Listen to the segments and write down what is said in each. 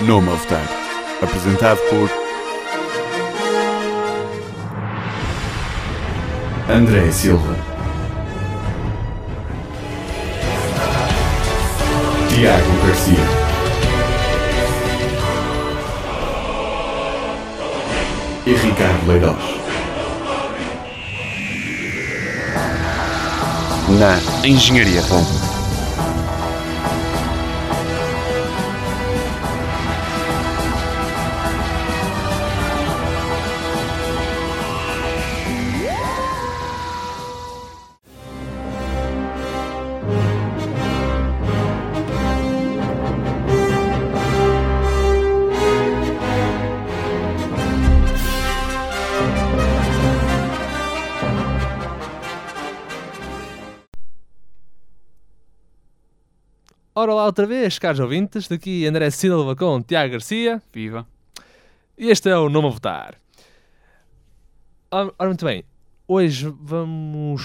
Nome a Votar. Apresentado por André Silva, Tiago Garcia, e Ricardo Leirós. Na Engenharia. Outra vez, caros ouvintes, daqui André Silva com Tiago Garcia Viva. e este é o Nome a Votar. Ora, muito bem, hoje vamos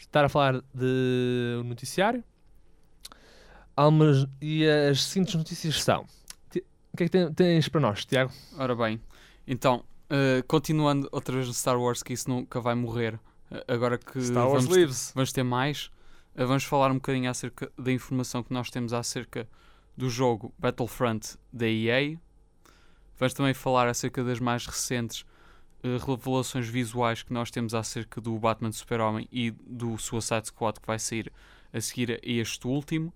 estar a falar de um noticiário Algumas- e as seguintes notícias são. O que é que tens para nós, Tiago? Ora bem, então, eh, continuando outra vez no Star Wars, que isso nunca vai morrer, eh, agora que Star Wars vamos, Lives. vamos ter mais, vamos falar um bocadinho acerca da informação que nós temos acerca do jogo Battlefront da EA. Vamos também falar acerca das mais recentes eh, revelações visuais que nós temos acerca do Batman Super-Homem e do Suicide Squad que vai sair a seguir a este último.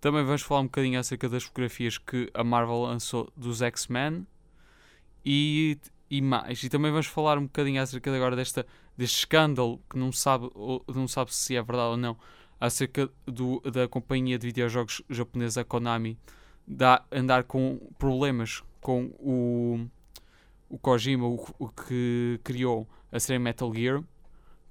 Também vamos falar um bocadinho acerca das fotografias que a Marvel lançou dos X-Men e, e mais. E também vamos falar um bocadinho acerca agora desta, deste escândalo que não sabe, não sabe se é verdade ou não, acerca do, da companhia de videojogos japonesa Konami da, andar com problemas com o, o Kojima, o, o que criou a série Metal Gear,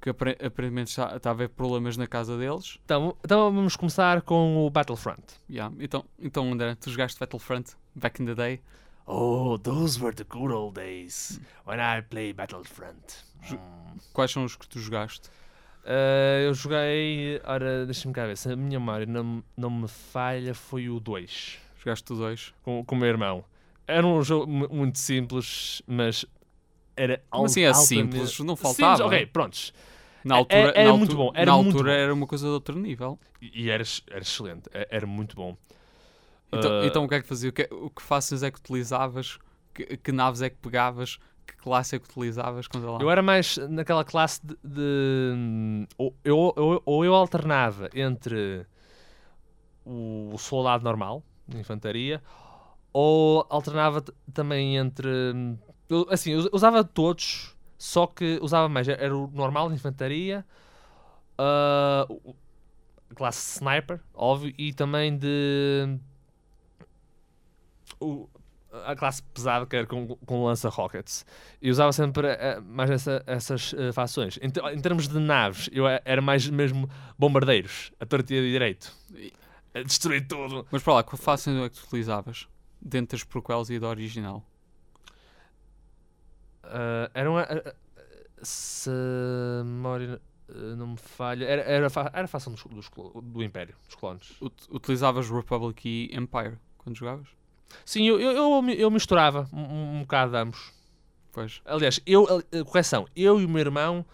que apare- aparentemente está, está a haver problemas na casa deles. Então, então vamos começar com o Battlefront. Yeah. Então, então, André, tu jogaste Battlefront back in the day? Oh, those were the good old days when I played Battlefront. Quais são os que tu jogaste? Uh, eu joguei. Ora, deixa-me cá ver. Se a minha memória não, não me falha, foi o 2 Jogaste o 2? com, com o meu irmão. Era um jogo mu- muito simples, mas era Como assim é simples? Não faltava. Simples, ok, prontos. Na É- altura, era na muito altura- bom, era na muito altura bom. era uma coisa de outro nível. E, e era, era excelente, e- era muito bom. Então, Uh, então o que é que fazia? O que, o que faces é que utilizavas? Que, que naves é que pegavas? Que classe é que utilizavas? Quando lá? Eu era mais naquela classe de. de- ou, eu, eu- ou eu alternava entre o soldado normal, de infantaria, ou alternava também entre. eu- assim, eu usava todos, só que usava mais. Era o normal de infantaria, a classe sniper, óbvio, e também de. o- a classe pesada que era com, com lança-rockets. E usava sempre eh, mais essa- essas eh, fações. Em, em termos de naves, eu era mais mesmo bombardeiros, a torta e direito. A destruir tudo. Mas para lá, que faces é que tu utilizavas? Dentro das prequels e da original? Ah, eram. a- a- se a memória eh, não me falha, era, era, era a fação dos, dos do Império, dos clones. Ut- utilizavas Republic e Empire quando jogavas? Sim, eu, eu, eu, eu misturava um, um- bocado de ambos. Pois. Aliás, eu, eh, correção, eu e o meu irmão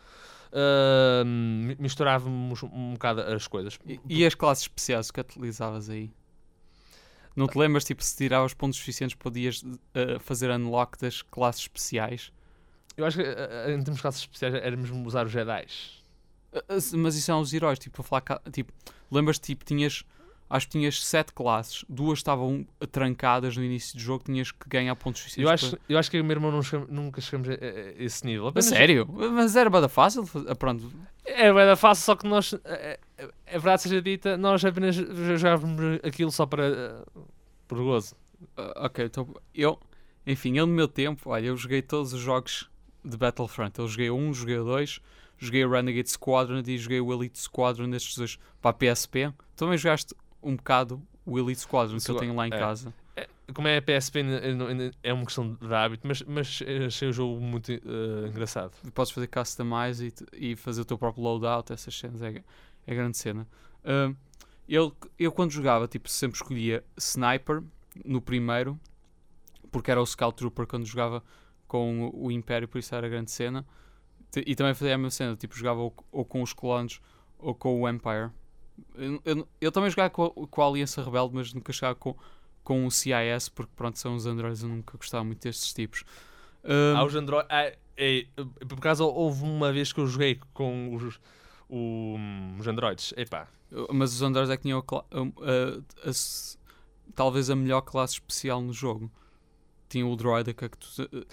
mi- misturávamos um bocado as coisas. E, e as classes especiais, o que é utilizavas aí? Não te lembras, tipo, se tiravas pontos suficientes podias eh, fazer unlock das classes especiais? Eu acho que eh, em termos de classes especiais era mesmo usar os. Uh, uh, Mas isso são os heróis, tipo, a falar tipo, lembras tipo, tinhas, acho que tinhas sete classes, duas estavam trancadas no início do jogo, tinhas que ganhar pontos suficientes. Eu acho, eu acho que eu e o meu irmão não chegamos- nunca chegamos a, a- esse nível. para... Apenas- sério? Mas era bada fácil, ah, pronto, É bem fácil, só que nós, é, é, é verdade seja dita, nós apenas jogávamos aquilo só para. eh, por gozo. Uh, ok, então, eu, enfim, eu no meu tempo, olha, eu joguei todos os jogos de Battlefront, eu joguei 1, joguei 2, joguei o Renegade Squadron e joguei o Elite Squadron, estes dois, para a PSP, também jogaste um bocado o Elite Squadron, que eu tenho lá em é. casa. Como é a PSP, é uma questão de hábito, mas, mas achei o jogo muito eh, engraçado. podes fazer customize e, e fazer o teu próprio loadout, essas cenas, é, é grande cena. Ah, eu, eu quando jogava, tipo, sempre escolhia Sniper no primeiro porque era o Scout Trooper quando jogava com o Império, por isso era grande cena. E também fazia a mesma cena, tipo, jogava ou, ou com os clones ou com o Empire. Eu, eu- eu também jogava com a, com a Aliança Rebelde, mas nunca jogava com, com o CIS, porque pronto, são os androids, eu nunca gostava muito destes tipos. Um, Há os Android. Ah, é, por acaso houve uma vez que eu joguei com os, o- os Androids. Epá. mas os androids é que tinham a a- talvez a melhor classe especial no jogo. Tinha o droid que, é que tu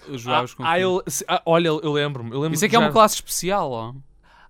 uh, jogavas ah, com. ah, eu, ah, olha, eu lembro-me. Eu lembro Isso é que é já- uma classe especial, ó.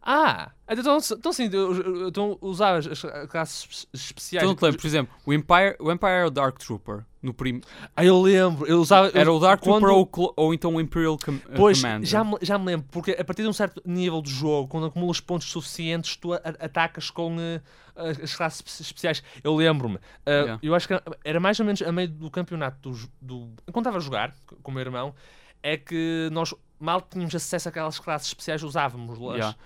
Ah! Então, então sim, eu- eu- então usavas as classes espe- especiais. Então não te lembro, por exemplo, o Empire, o Empire era o Dark Trooper. No prim... Ah, eu lembro. Eu usava. Era o Dark quando- Trooper ou, ou então o Imperial Com uh, Pois, Commander. já me, já me lembro, porque a partir de um certo nível de jogo, quando acumulas pontos suficientes, tu atacas com eh, as as classes espe- especiais. Eu lembro-me, eh, Yeah. eu acho que era mais ou menos a meio do campeonato do, do. Enquanto estava a jogar com o meu irmão, é que nós mal tínhamos acesso àquelas classes especiais, usávamos-las Yeah.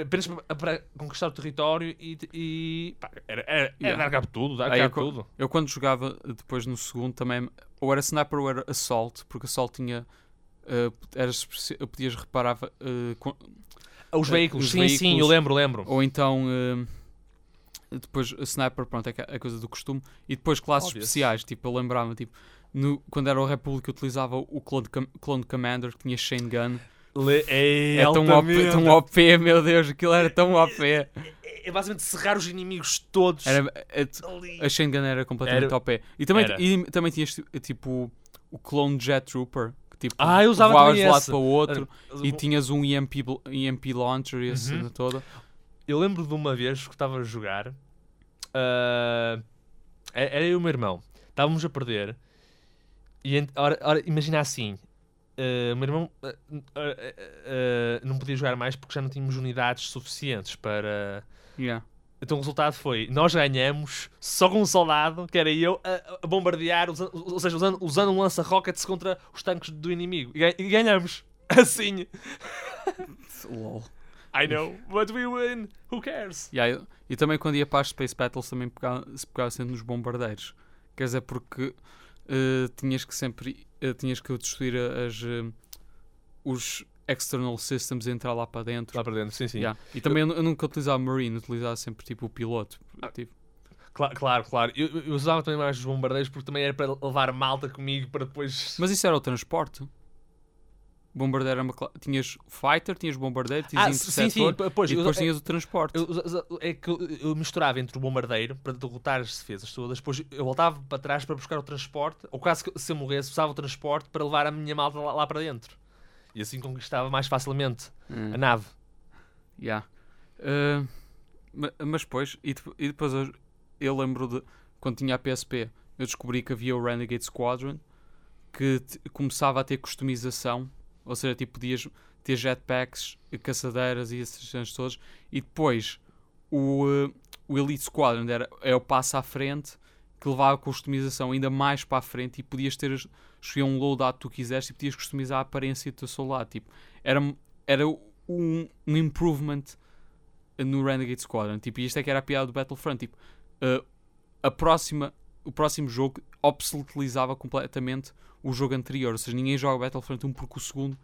Apenas para, para conquistar o território e. e pá, era, era, era Yeah. dar cabo tudo, dar cabo eu tudo. Eu quando jogava depois no segundo também, ou era Sniper ou era Assault, porque Assault tinha. Uh, era especi- podias reparar. uh, com- Os eh, veículos, os sim, sim, eu veículos- lembro, lembro. ou então. uh, depois a Sniper, pronto, é é a coisa do costume. E depois classes Obvious. especiais, tipo, eu lembrava, tipo. No, quando era o República, utilizava o Clone, Clone Commander, que tinha Chain Gun. Le- é, É tão OP, tão OP, meu Deus, aquilo era tão OP. É, é basicamente serrar os inimigos todos Era, é- a Gun era completamente Era- OP. E também, era. e também tinhas tipo o Clone Jet Trooper, que tipo Ah, eu usava voavas de um lado para o outro e Eu- tinhas um EMP, EMP Launcher e a Uhum. cena toda. Eu lembro de uma vez que estava a jogar. é- era eu e o meu irmão. Estávamos a perder. E ora, ora, imagina assim. O meu irmão ah, ah, não podia jogar mais porque já não tínhamos unidades suficientes para. Yeah. Então o resultado foi: nós ganhamos só com um soldado, que era eu, a, a bombardear, usa- ou seja, usando, usando um lança-rockets contra os tanques do inimigo. E, e ganhamos. Assim. Lol. I know, but we win. Who cares? Yeah, eu- e também quando ia para as Space Battles também pegava, se pegava sempre nos bombardeiros. Quer dizer, porque eh, tinhas que sempre eh, tinhas que destruir as, eh, os external systems e entrar lá para dentro. Lá para dentro, sim, sim. Yeah. E também eu, eu nunca utilizava Marine, utilizava sempre tipo o piloto. Ah. Tipo, Cla- claro, claro. Eu, eu usava também mais os bombardeiros porque também era para levar malta comigo para depois. Mas isso era o transporte. Bombardeiro era uma cla- Tinhas fighter, tinhas bombardeiro, tinhas ah, sim, sim. interceptor p- Pois, e depois eu, tinhas o transporte. eu- eu- é que eu, misturava entre o bombardeiro para derrotar as defesas todas. Depois eu voltava para trás para buscar o transporte. Ou caso que se eu morresse, usava o transporte para levar a minha malta lá, lá para dentro. E assim conquistava mais facilmente Hum, a nave. yeah. Uh, ma- mas depois, e, e depois eu, eu lembro de quando tinha a PSP, eu descobri que havia o Renegade Squadron que começava a ter customização, ou seja, tipo, podias ter jetpacks, caçadeiras e esses cenas todos, e depois o, uh, o Elite Squadron era, é o passo à frente que levava a customização ainda mais para a frente e podias ter es- escolher um loadout que tu quiseste e podias customizar a aparência do teu soldado. Tipo, era, era um, um improvement no Renegade Squadron. Tipo, e isto é que era a piada do Battlefront. Tipo, uh, a próxima, o próximo jogo obsoletilizava completamente o jogo anterior. Ou seja, ninguém joga Battlefront 1 porque o segundo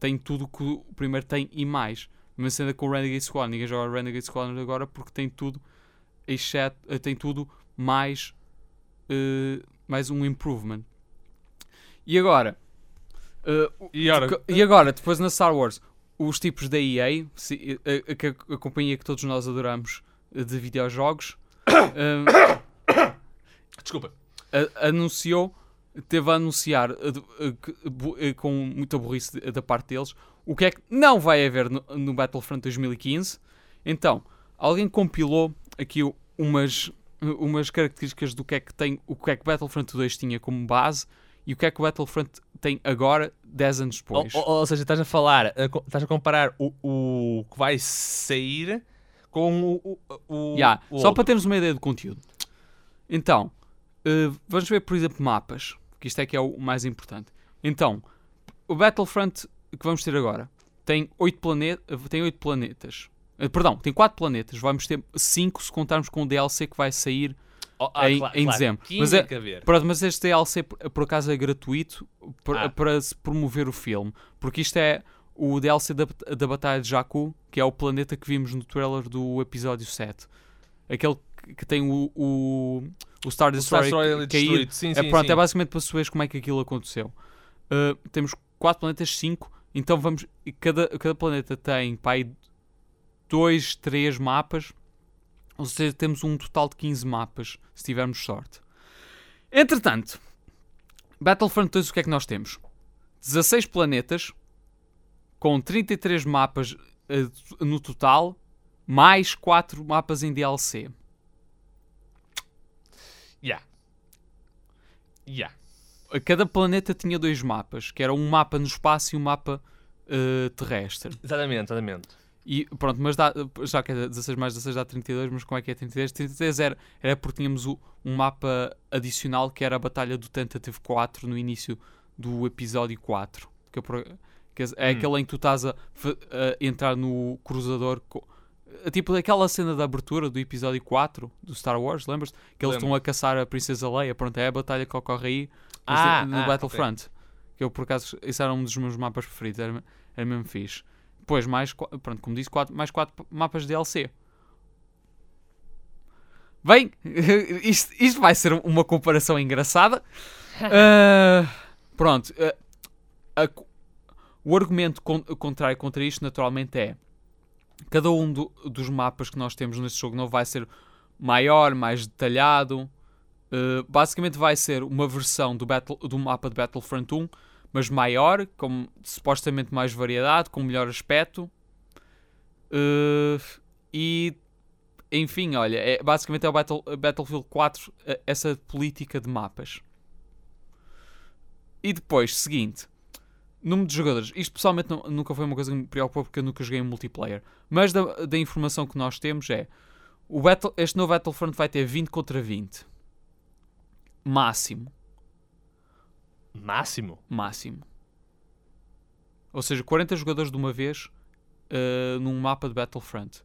tem tudo o que o primeiro tem e mais. Mas ainda com o Renegade Squadron, ninguém joga Renegade Squadron agora porque tem tudo, exceto, eh, tem tudo mais, uh, mais um improvement. E agora, uh, E ora, Co- E agora, depois na Star Wars, os tipos da EA, a, a- a companhia que todos nós adoramos de videojogos, desculpa. a- anunciou, teve a anunciar eh, de- eh, que- bu- eh, com muita burrice da parte deles o que é que não vai haver no, no Battlefront 2015. Então, alguém compilou aqui umas, umas características do que é que tem, o que é que Battlefront 2 tinha como base e o que é que o Battlefront tem agora, 10 anos Ou, depois. ou- ou seja, estás a falar, a estás a comparar o, o que vai sair com o. o, o, Ya, o só outro. para termos uma ideia do conteúdo. Então, eh, vamos ver, por exemplo, mapas, que isto é que é o mais importante. Então, o Battlefront que vamos ter agora tem 8 planetas, tem oito planetas. Eh, perdão, tem 4 planetas. Vamos ter 5 se contarmos com o DLC que vai sair Oh, ah, em, claro, em claro. dezembro. Mas é. Pronto, mas este DLC por, por acaso é gratuito por- Ah. para se promover o filme, porque isto é o DLC da, da Batalha de Jakku, que é o planeta que vimos no trailer do episódio 7. Aquele que- que tem o, o, o Star O Star Destroyer Destroyer caído. destruído. Sim, É, sim, pronto, sim. é basicamente para saberes como é que aquilo aconteceu. Uh, temos 4 planetas, 5, então vamos. Cada, cada planeta tem pá, aí 2, 3 mapas, ou seja, temos um total de 15 mapas, se tivermos sorte. Entretanto, Battlefront 2, o que é que nós temos? 16 planetas, com 33 mapas uh, no total, mais 4 mapas em DLC. Yeah. Yeah. cada planeta tinha dois mapas, que era um mapa no espaço e um mapa eh, terrestre. Exatamente, exatamente. E pronto, mas dá, já que é 16 mais 16 dá 32, mas como é que é 33? 33 era, era porque tínhamos o- um mapa adicional que era a Batalha do Tentative 4 no início do episódio 4. Que é, que é Hum. aquele em que tu estás a, a entrar no cruzador. co- é tipo aquela cena da abertura do episódio 4 do Star Wars, lembras? Que eles estão a caçar a Princesa Leia. Pronto, é a batalha que ocorre aí Ah, no ah, Battlefront. Que eu, por acaso, esse era um dos meus mapas preferidos. Era, era mesmo fixe. Depois, mais, pronto, como disse, quatro, mais quatro mapas de DLC. Bem, isto, isto vai ser uma comparação engraçada. Ah, pronto. ah, a o argumento con- contrário contra isto, naturalmente, é cada um do- dos mapas que nós temos neste jogo não vai ser maior, mais detalhado. Uh, basicamente vai ser uma versão do, battle, do mapa de Battlefront 1, mas maior, com supostamente mais variedade, com melhor aspecto. Uh, e enfim, olha, é, basicamente é o Battle, Battlefield 4 eh, essa política de mapas. E depois, seguinte, número de jogadores. Isto pessoalmente nu- nunca foi uma coisa que me preocupou porque eu nunca joguei em multiplayer. Mas da, da informação que nós temos é o Battle, este novo Battlefront vai ter 20 contra 20. Máximo. Máximo. Máximo. Ou seja, 40 jogadores de uma vez uh, num mapa de Battlefront.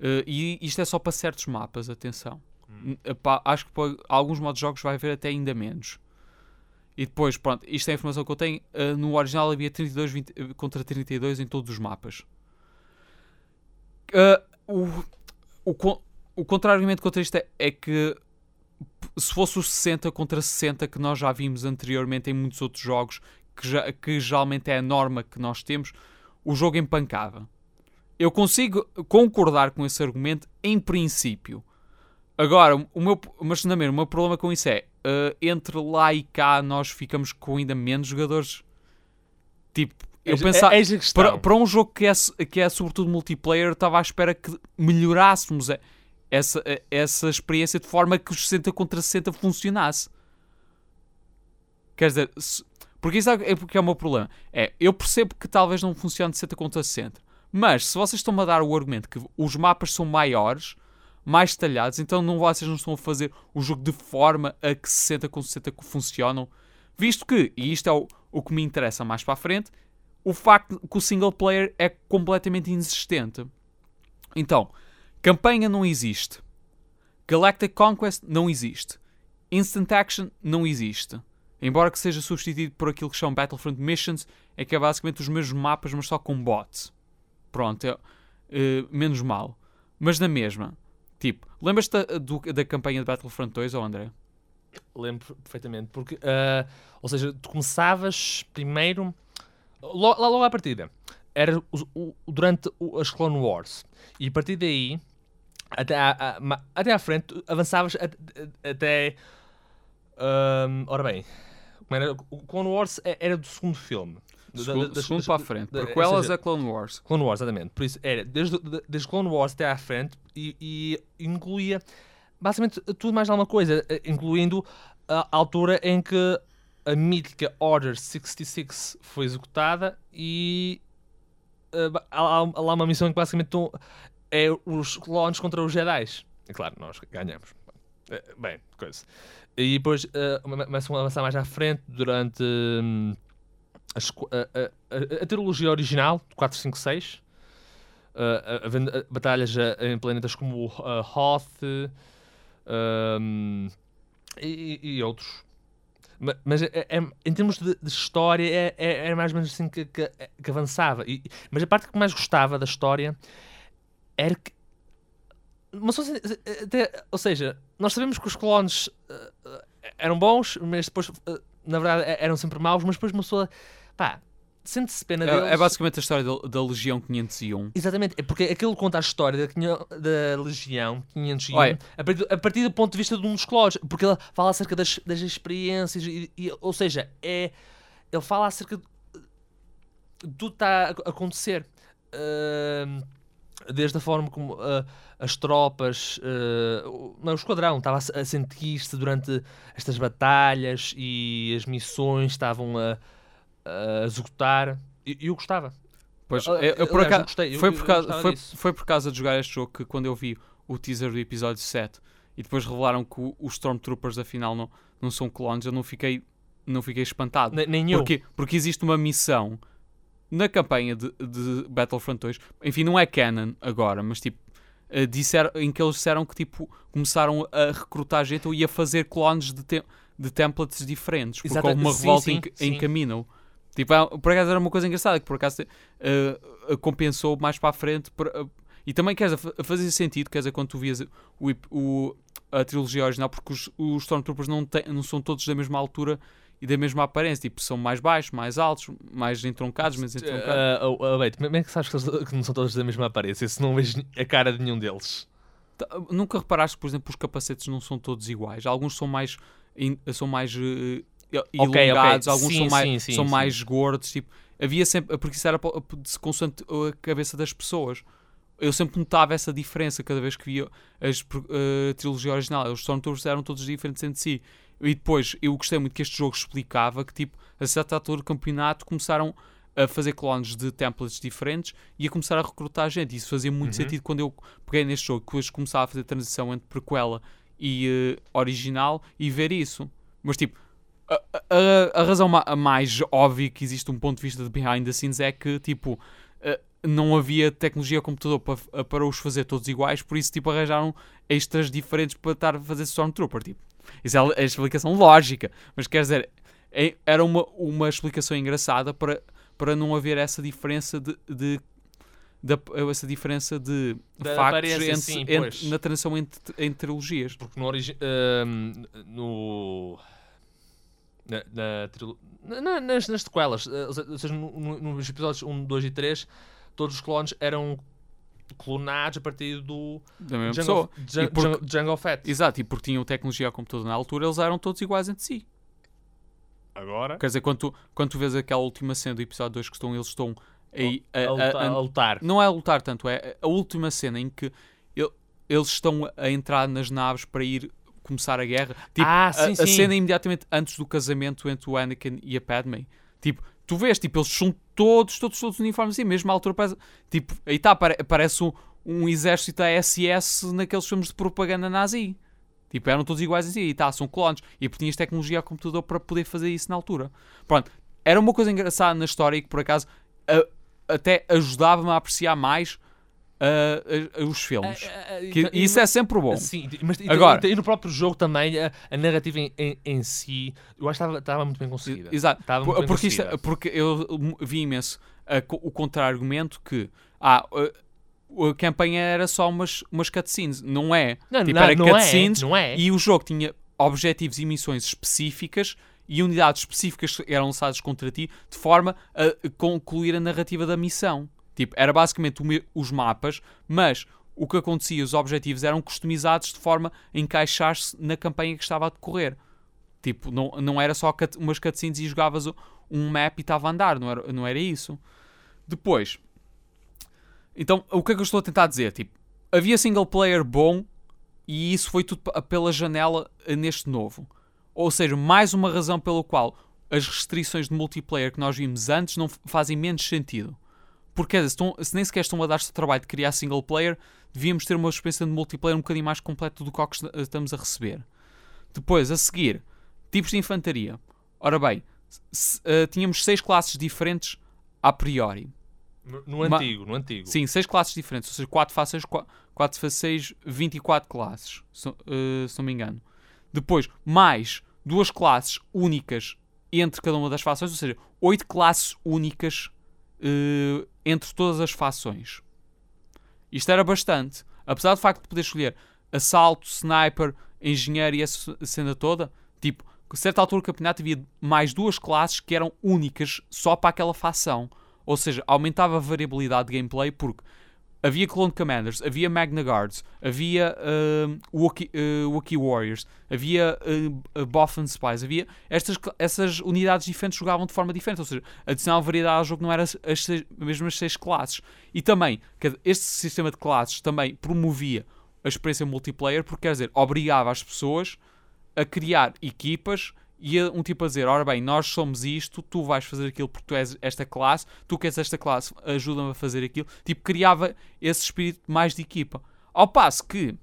Uh, e isto é só para certos mapas, atenção. Hum. N- pá, acho que para alguns modos de jogos vai haver até ainda menos. E depois, pronto, isto é a informação que eu tenho. uh, no original havia 32 20, uh, contra 32 em todos os mapas. Uh, o, o, o contra-argumento contra isto é, é que se fosse o 60 contra 60 que nós já vimos anteriormente em muitos outros jogos, que, já- que geralmente é a norma que nós temos, o jogo empancava. Eu consigo concordar com esse argumento em princípio. Agora, o meu, mas mesma, o meu problema com isso é uh, entre lá e cá nós ficamos com ainda menos jogadores. Tipo, eu Eis- pensava a questão. para, para um jogo que é, que é sobretudo multiplayer, estava à espera que melhorássemos essa, essa experiência de forma que os 60 contra 60 funcionasse. Quer dizer, se- porque isso é porque é o meu problema. É, eu percebo que talvez não funcione de 60 contra 60, mas se vocês estão a dar o argumento que os mapas são maiores, mais detalhados, então não, vocês não estão a fazer o jogo de forma a que 60 com 60 funcionam, visto que, e isto é o, o que me interessa mais para a frente, o facto que o single player é completamente inexistente. Então, campanha não existe. Galactic Conquest não existe. Instant Action não existe. Embora que seja substituído por aquilo que são Battlefront Missions, é que é basicamente os mesmos mapas, mas só com bots. Pronto, é, eh, menos mal. Mas na mesma, tipo, lembras-te da, da campanha de Battlefront 2, ou André? Lembro perfeitamente. Porque, ah, ou seja, tu começavas primeiro. lo- Lá logo à partida. Era o- o- durante o- as Clone Wars. E a partir daí, até à, à- até à frente, avançavas at- até. ahm, ora bem, como era? o Clone Wars é- era do segundo filme. Da- da- Segundo, segundo para a frente. da- ou elas seja, é Clone Wars. Clone Wars, exatamente. Por isso, era desde, desde Clone Wars até à frente e, e incluía basicamente tudo mais alguma coisa, eh, incluindo a altura em que a mítica Order 66 foi executada e ba- há, há- lá uma missão que basicamente estão- é os clones contra os Jedi. E claro, nós ganhamos. Eh, Bem, coisa. E depois come- começam a avançar mais à frente durante hum, a, a- a- trilogia original, 4, 5, 6. Uh, uh, batalhas uh, em planetas como uh, Hoth, uh, Ahm, e, e- outros. Ma- Mas é- é- em termos de, de história é, é- era mais ou menos assim que, que- que avançava. E- mas a parte que mais gostava da história era que. Mas, se- até- ou seja, nós sabemos que os clones eh, eh, eram bons, mas depois, eh, na verdade, eram sempre maus. Mas depois uma pessoa. pá, sente-se pena deles. É, é basicamente a história da, da Legião 501. Exatamente, é porque aquilo conta a história da, da Legião 501 Olha. a partir, a partir do ponto de vista de um dos clones, porque ele fala acerca das, das experiências, e, e- ou seja, é, ele fala acerca tudo que está a ac- acontecer. Ahm, desde a forma como ah, as tropas, o, não, o esquadrão estava a, se- a sentir-se durante estas batalhas e as missões estavam a, a executar. E e eu gostava. Pois, Ah, eu, eu por eu acaso, gostei, eu- foi, eu por causa, foi, foi por causa de jogar este jogo que quando eu vi o teaser do episódio 7 e depois revelaram que o- os Stormtroopers afinal não, não são clones, eu não fiquei, não fiquei espantado. Ne- Nem eu. Porquê? Porque existe uma missão na campanha de, de Battlefront 2, enfim, não é canon agora, mas tipo, eh, disseram, em que eles disseram que tipo, começaram a recrutar gente ou ia fazer clones de, tem- de templates diferentes, porque Exata- houve uma sim, revolta sim, em, em sim. caminho. Tipo, é- por acaso era uma coisa engraçada, que por acaso eh, compensou mais para a frente. eh, e também quer dizer, fa- fazia sentido, quer dizer, quando tu vias o, o- a trilogia original, porque os, os Stormtroopers não, têm- não são todos da mesma altura e da mesma aparência, tipo, são mais baixos, mais altos, mais entroncados, menos entroncados. Wait, como é que sabes que, não são todos da mesma aparência se não vejo a cara de nenhum deles? Tá, Nunca reparaste que, por exemplo, os capacetes não são todos iguais. Alguns são mais, são mais eh, ok. elongados, alguns Sim, são, mais, sim, são mais gordos. Tipo, havia sempre, porque isso era consoante a cabeça das pessoas. Eu sempre notava essa diferença cada vez que via as pro- a trilogia original. Os Stormtroopers eram todos diferentes entre si. E depois, eu gostei muito que este jogo explicava que, tipo, a certa altura do campeonato começaram a fazer clones de templates diferentes e a começar a recrutar gente. Isso fazia muito Uhum. sentido quando eu peguei neste jogo, que depois começava a fazer a transição entre prequela e eh, original e ver isso. Mas, tipo, a, a- a razão ma- a mais óbvia que existe um ponto de vista de behind the scenes é que, tipo, eh, não havia tecnologia computador para, para os fazer todos iguais, por isso, tipo, arranjaram extras diferentes para estar a fazer Stormtrooper, tipo. Isso é a a explicação lógica, mas quer dizer, é- era uma, uma explicação engraçada para, para não haver essa diferença de, de- da- essa diferença de Da factos entre- sim, entre- na transição entre, entre trilogias. Porque no origi ahm, no na, na, na- na- nas, nas sequelas, eh, ou se- ou seja, no- no- nos episódios 1, 2 e 3, todos os clones eram clonados a partir do Da mesma Jungle, pessoa. Jun- porque- Fett. Exato, e porque tinham tecnologia ao computador na altura, eles eram todos iguais entre si. Agora Quer dizer, quando tu, quando tu vês aquela última cena do episódio 2 que estão, eles estão aí a- a, a- lutar, a- a lutar. não é a lutar tanto, é a última cena em que el- eles estão a entrar nas naves para ir começar a guerra. Tipo, Ah, a- sim, a, sim. cena imediatamente antes do casamento entre o Anakin e a Padme. Tipo, tu vês, tipo, eles são todos, todos, todos uniformes assim, mesmo à altura parece, tipo, aí está, parece um, um exército da SS naqueles filmes de propaganda nazi. Tipo, eram todos iguais assim, e tá, são clones. E porque tinhas tecnologia ao computador para poder fazer isso na altura. Pronto, era uma coisa engraçada na história e que por acaso a- até ajudava-me a apreciar mais ah, a- a- os filmes. Que e- isso é sempre bom. Sim, mas e, Agora- e, e no próprio jogo também, a, a narrativa em, em, em si, eu acho que estava- estava muito bem conseguida. Exato. Estava muito bem porque, isto- conseguida. porque eu vi imenso o contra-argumento que ah, a, campanha era só umas, umas cutscenes. Não é. Não, tipo, não, era não cutscenes é, não é. E o jogo tinha objetivos e missões específicas e unidades específicas eram lançadas contra ti de forma a concluir a narrativa da missão. Tipo, era basicamente os mapas, mas o que acontecia, os objetivos eram customizados de forma a encaixar-se na campanha que estava a decorrer. Tipo, não, não era só cut- umas cutscenes e jogavas um map e estava a andar, não era, não era isso. Depois, então, o que é que eu estou a tentar dizer? Tipo, havia single player bom e isso foi tudo pela janela eh, neste novo. Ou seja, mais uma razão pela qual as restrições de multiplayer que nós vimos antes não fazem menos sentido. Porque quer dizer, se, estão- se nem sequer estão a dar-se o trabalho de criar single player, devíamos ter uma experiência de multiplayer um bocadinho mais completa do que estamos a receber. Depois, a seguir, tipos de infantaria. Ora bem, s- eh, tínhamos seis classes diferentes a priori. No, no Ma- antigo, no antigo. Sim, 6 classes diferentes. Ou seja, 4 faces, 4 faces, 24 classes. Se, eh, se não me engano. Depois, mais duas classes únicas entre cada uma das fações. Ou seja, 8 classes únicas eh, entre todas as fações. Isto era bastante. Apesar do facto de poder escolher assalto, sniper, engenheiro e essa cena toda, tipo, a certa altura do campeonato havia mais duas classes que eram únicas só para aquela facção. Ou seja, aumentava a variabilidade de gameplay porque havia Clone Commanders, havia Magna Guards, havia uh, Wookiee, uh, Wookiee Warriors, havia uh, Boffin Spies, havia estas, essas unidades diferentes jogavam de forma diferente, ou seja, adicionar variedade ao jogo não eram as, seis- mesmas seis classes. E também, este sistema de classes também promovia a experiência multiplayer, porque quer dizer, obrigava as pessoas a criar equipas e um tipo a dizer, ora bem, nós somos isto, tu vais fazer aquilo porque tu és esta classe, tu que és esta classe, ajuda-me a fazer aquilo. Tipo, criava esse espírito mais de equipa. Ao passo que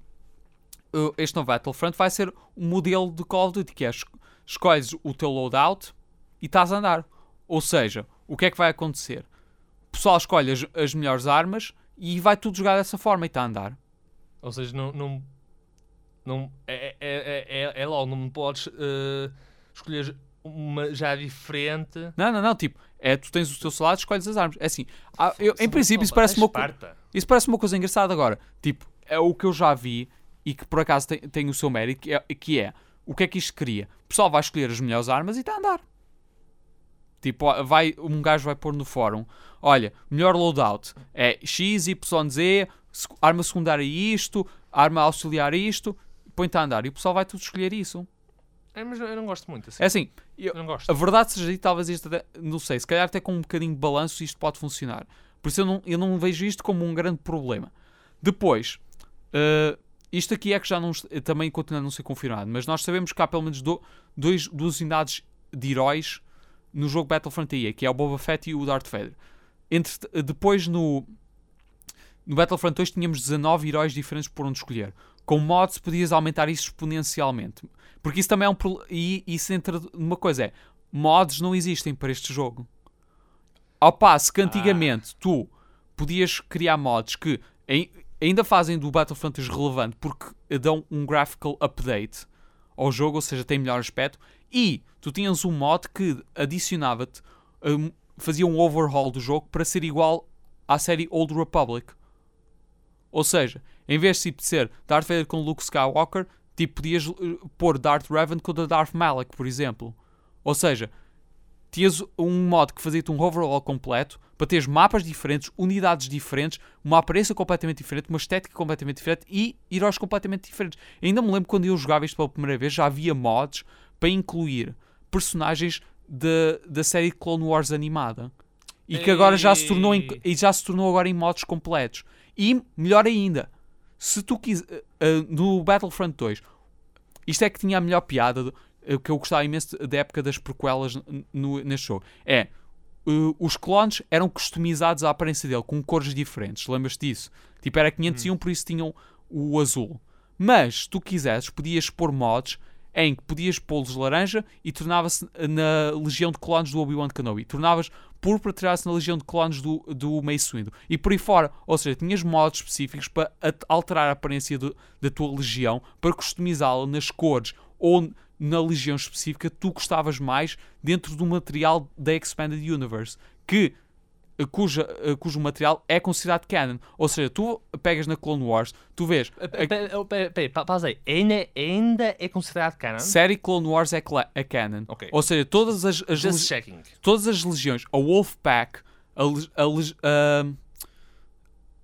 uh, este novo Battlefront vai ser um modelo de Call of Duty, que é es- escolhes o teu loadout e estás a andar. Ou seja, o que é que vai acontecer? O pessoal escolhe as, as melhores armas e vai tudo jogar dessa forma e está a andar. Ou seja, não. não, não é, é, é, é, é logo, não podes eh, escolher uma já diferente. Não, não, não, tipo, é tu tens o teu salário e escolhes as armas. É assim, ah, eu- em princípio isso parece uma, Esparta. isso parece uma coisa engraçada agora. Tipo, é o que eu já vi e que por acaso tem, tem o seu mérito, que é, que é o que é que isto cria? O pessoal vai escolher as melhores armas e está a andar. Tipo, vai, um gajo vai pôr no fórum: olha, melhor loadout é X, Y, Z, arma secundária isto, arma auxiliar isto, põe-te a andar. E o pessoal vai tudo escolher isso. É, mas eu não gosto muito assim. É assim, eu- Eu não gosto. a verdade seja dita, talvez isto até, não sei, se calhar até com um bocadinho de balanço isto pode funcionar. Por isso eu não, eu não vejo isto como um grande problema. Depois, eh, isto aqui é que já não, também continua a não ser confirmado, mas nós sabemos que há pelo menos do, dois, duas unidades de heróis no jogo Battlefront IA, que é o Boba Fett e o Darth Vader. Entre, depois no, no Battlefront 2 tínhamos 19 heróis diferentes por onde escolher. Com mods podias aumentar isso exponencialmente. Porque isso também é um problema. E isso entra numa coisa: é mods não existem para este jogo. Ao passo que antigamente tu podias criar mods que ai- ainda fazem do Battlefront 2 relevante porque dão um graphical update ao jogo, ou seja, tem melhor aspecto. E tu tinhas um mod que adicionava-te, um, fazia um overhaul do jogo para ser igual à série Old Republic. Ou seja, em vez de ser Darth Vader com Luke Skywalker, tipo, podias eh, pôr Darth Revan o Darth Malak, por exemplo. Ou seja, tinhas um mod que fazia-te um overhaul completo para teres mapas diferentes, unidades diferentes, uma aparência completamente diferente, uma estética completamente diferente e heróis completamente diferentes. Ainda me lembro quando eu jogava isto pela primeira vez, já havia mods para incluir personagens de- da série Clone Wars animada. E que agora já se tornou em- e já se tornou agora em mods completos. E melhor ainda, se tu quiser no Battlefront 2, isto é que tinha a melhor piada do- eh, que eu gostava imenso da época das prequelas no- neste jogo. É uh, os clones eram customizados à aparência dele com cores diferentes. Lembras-te disso? Tipo, era 501, por isso tinham o azul. Mas, se tu quisesses, podias pôr mods em que podias pô-los laranja e tornava-se na legião de clones do Obi-Wan Kenobi. Tornavas púrpura, tornava-se na legião de clones do, do Mace Windu. E por aí fora. Ou seja, tinhas mods específicos para alterar a aparência do- da tua legião, para customizá-la nas cores ou na legião específica tu gostavas mais dentro do material da Expanded Universe. Que cuja, eh, cujo material é considerado canon. Ou seja, tu pegas na Clone Wars, tu vês Eh, oh, pe- Peraí, pa- pausa aí. Ainda, ainda é considerado canon? série Clone Wars é, é canon. Ok. Ou seja, todas as, as Just checking. todas as legiões, a Wolfpack, a, a,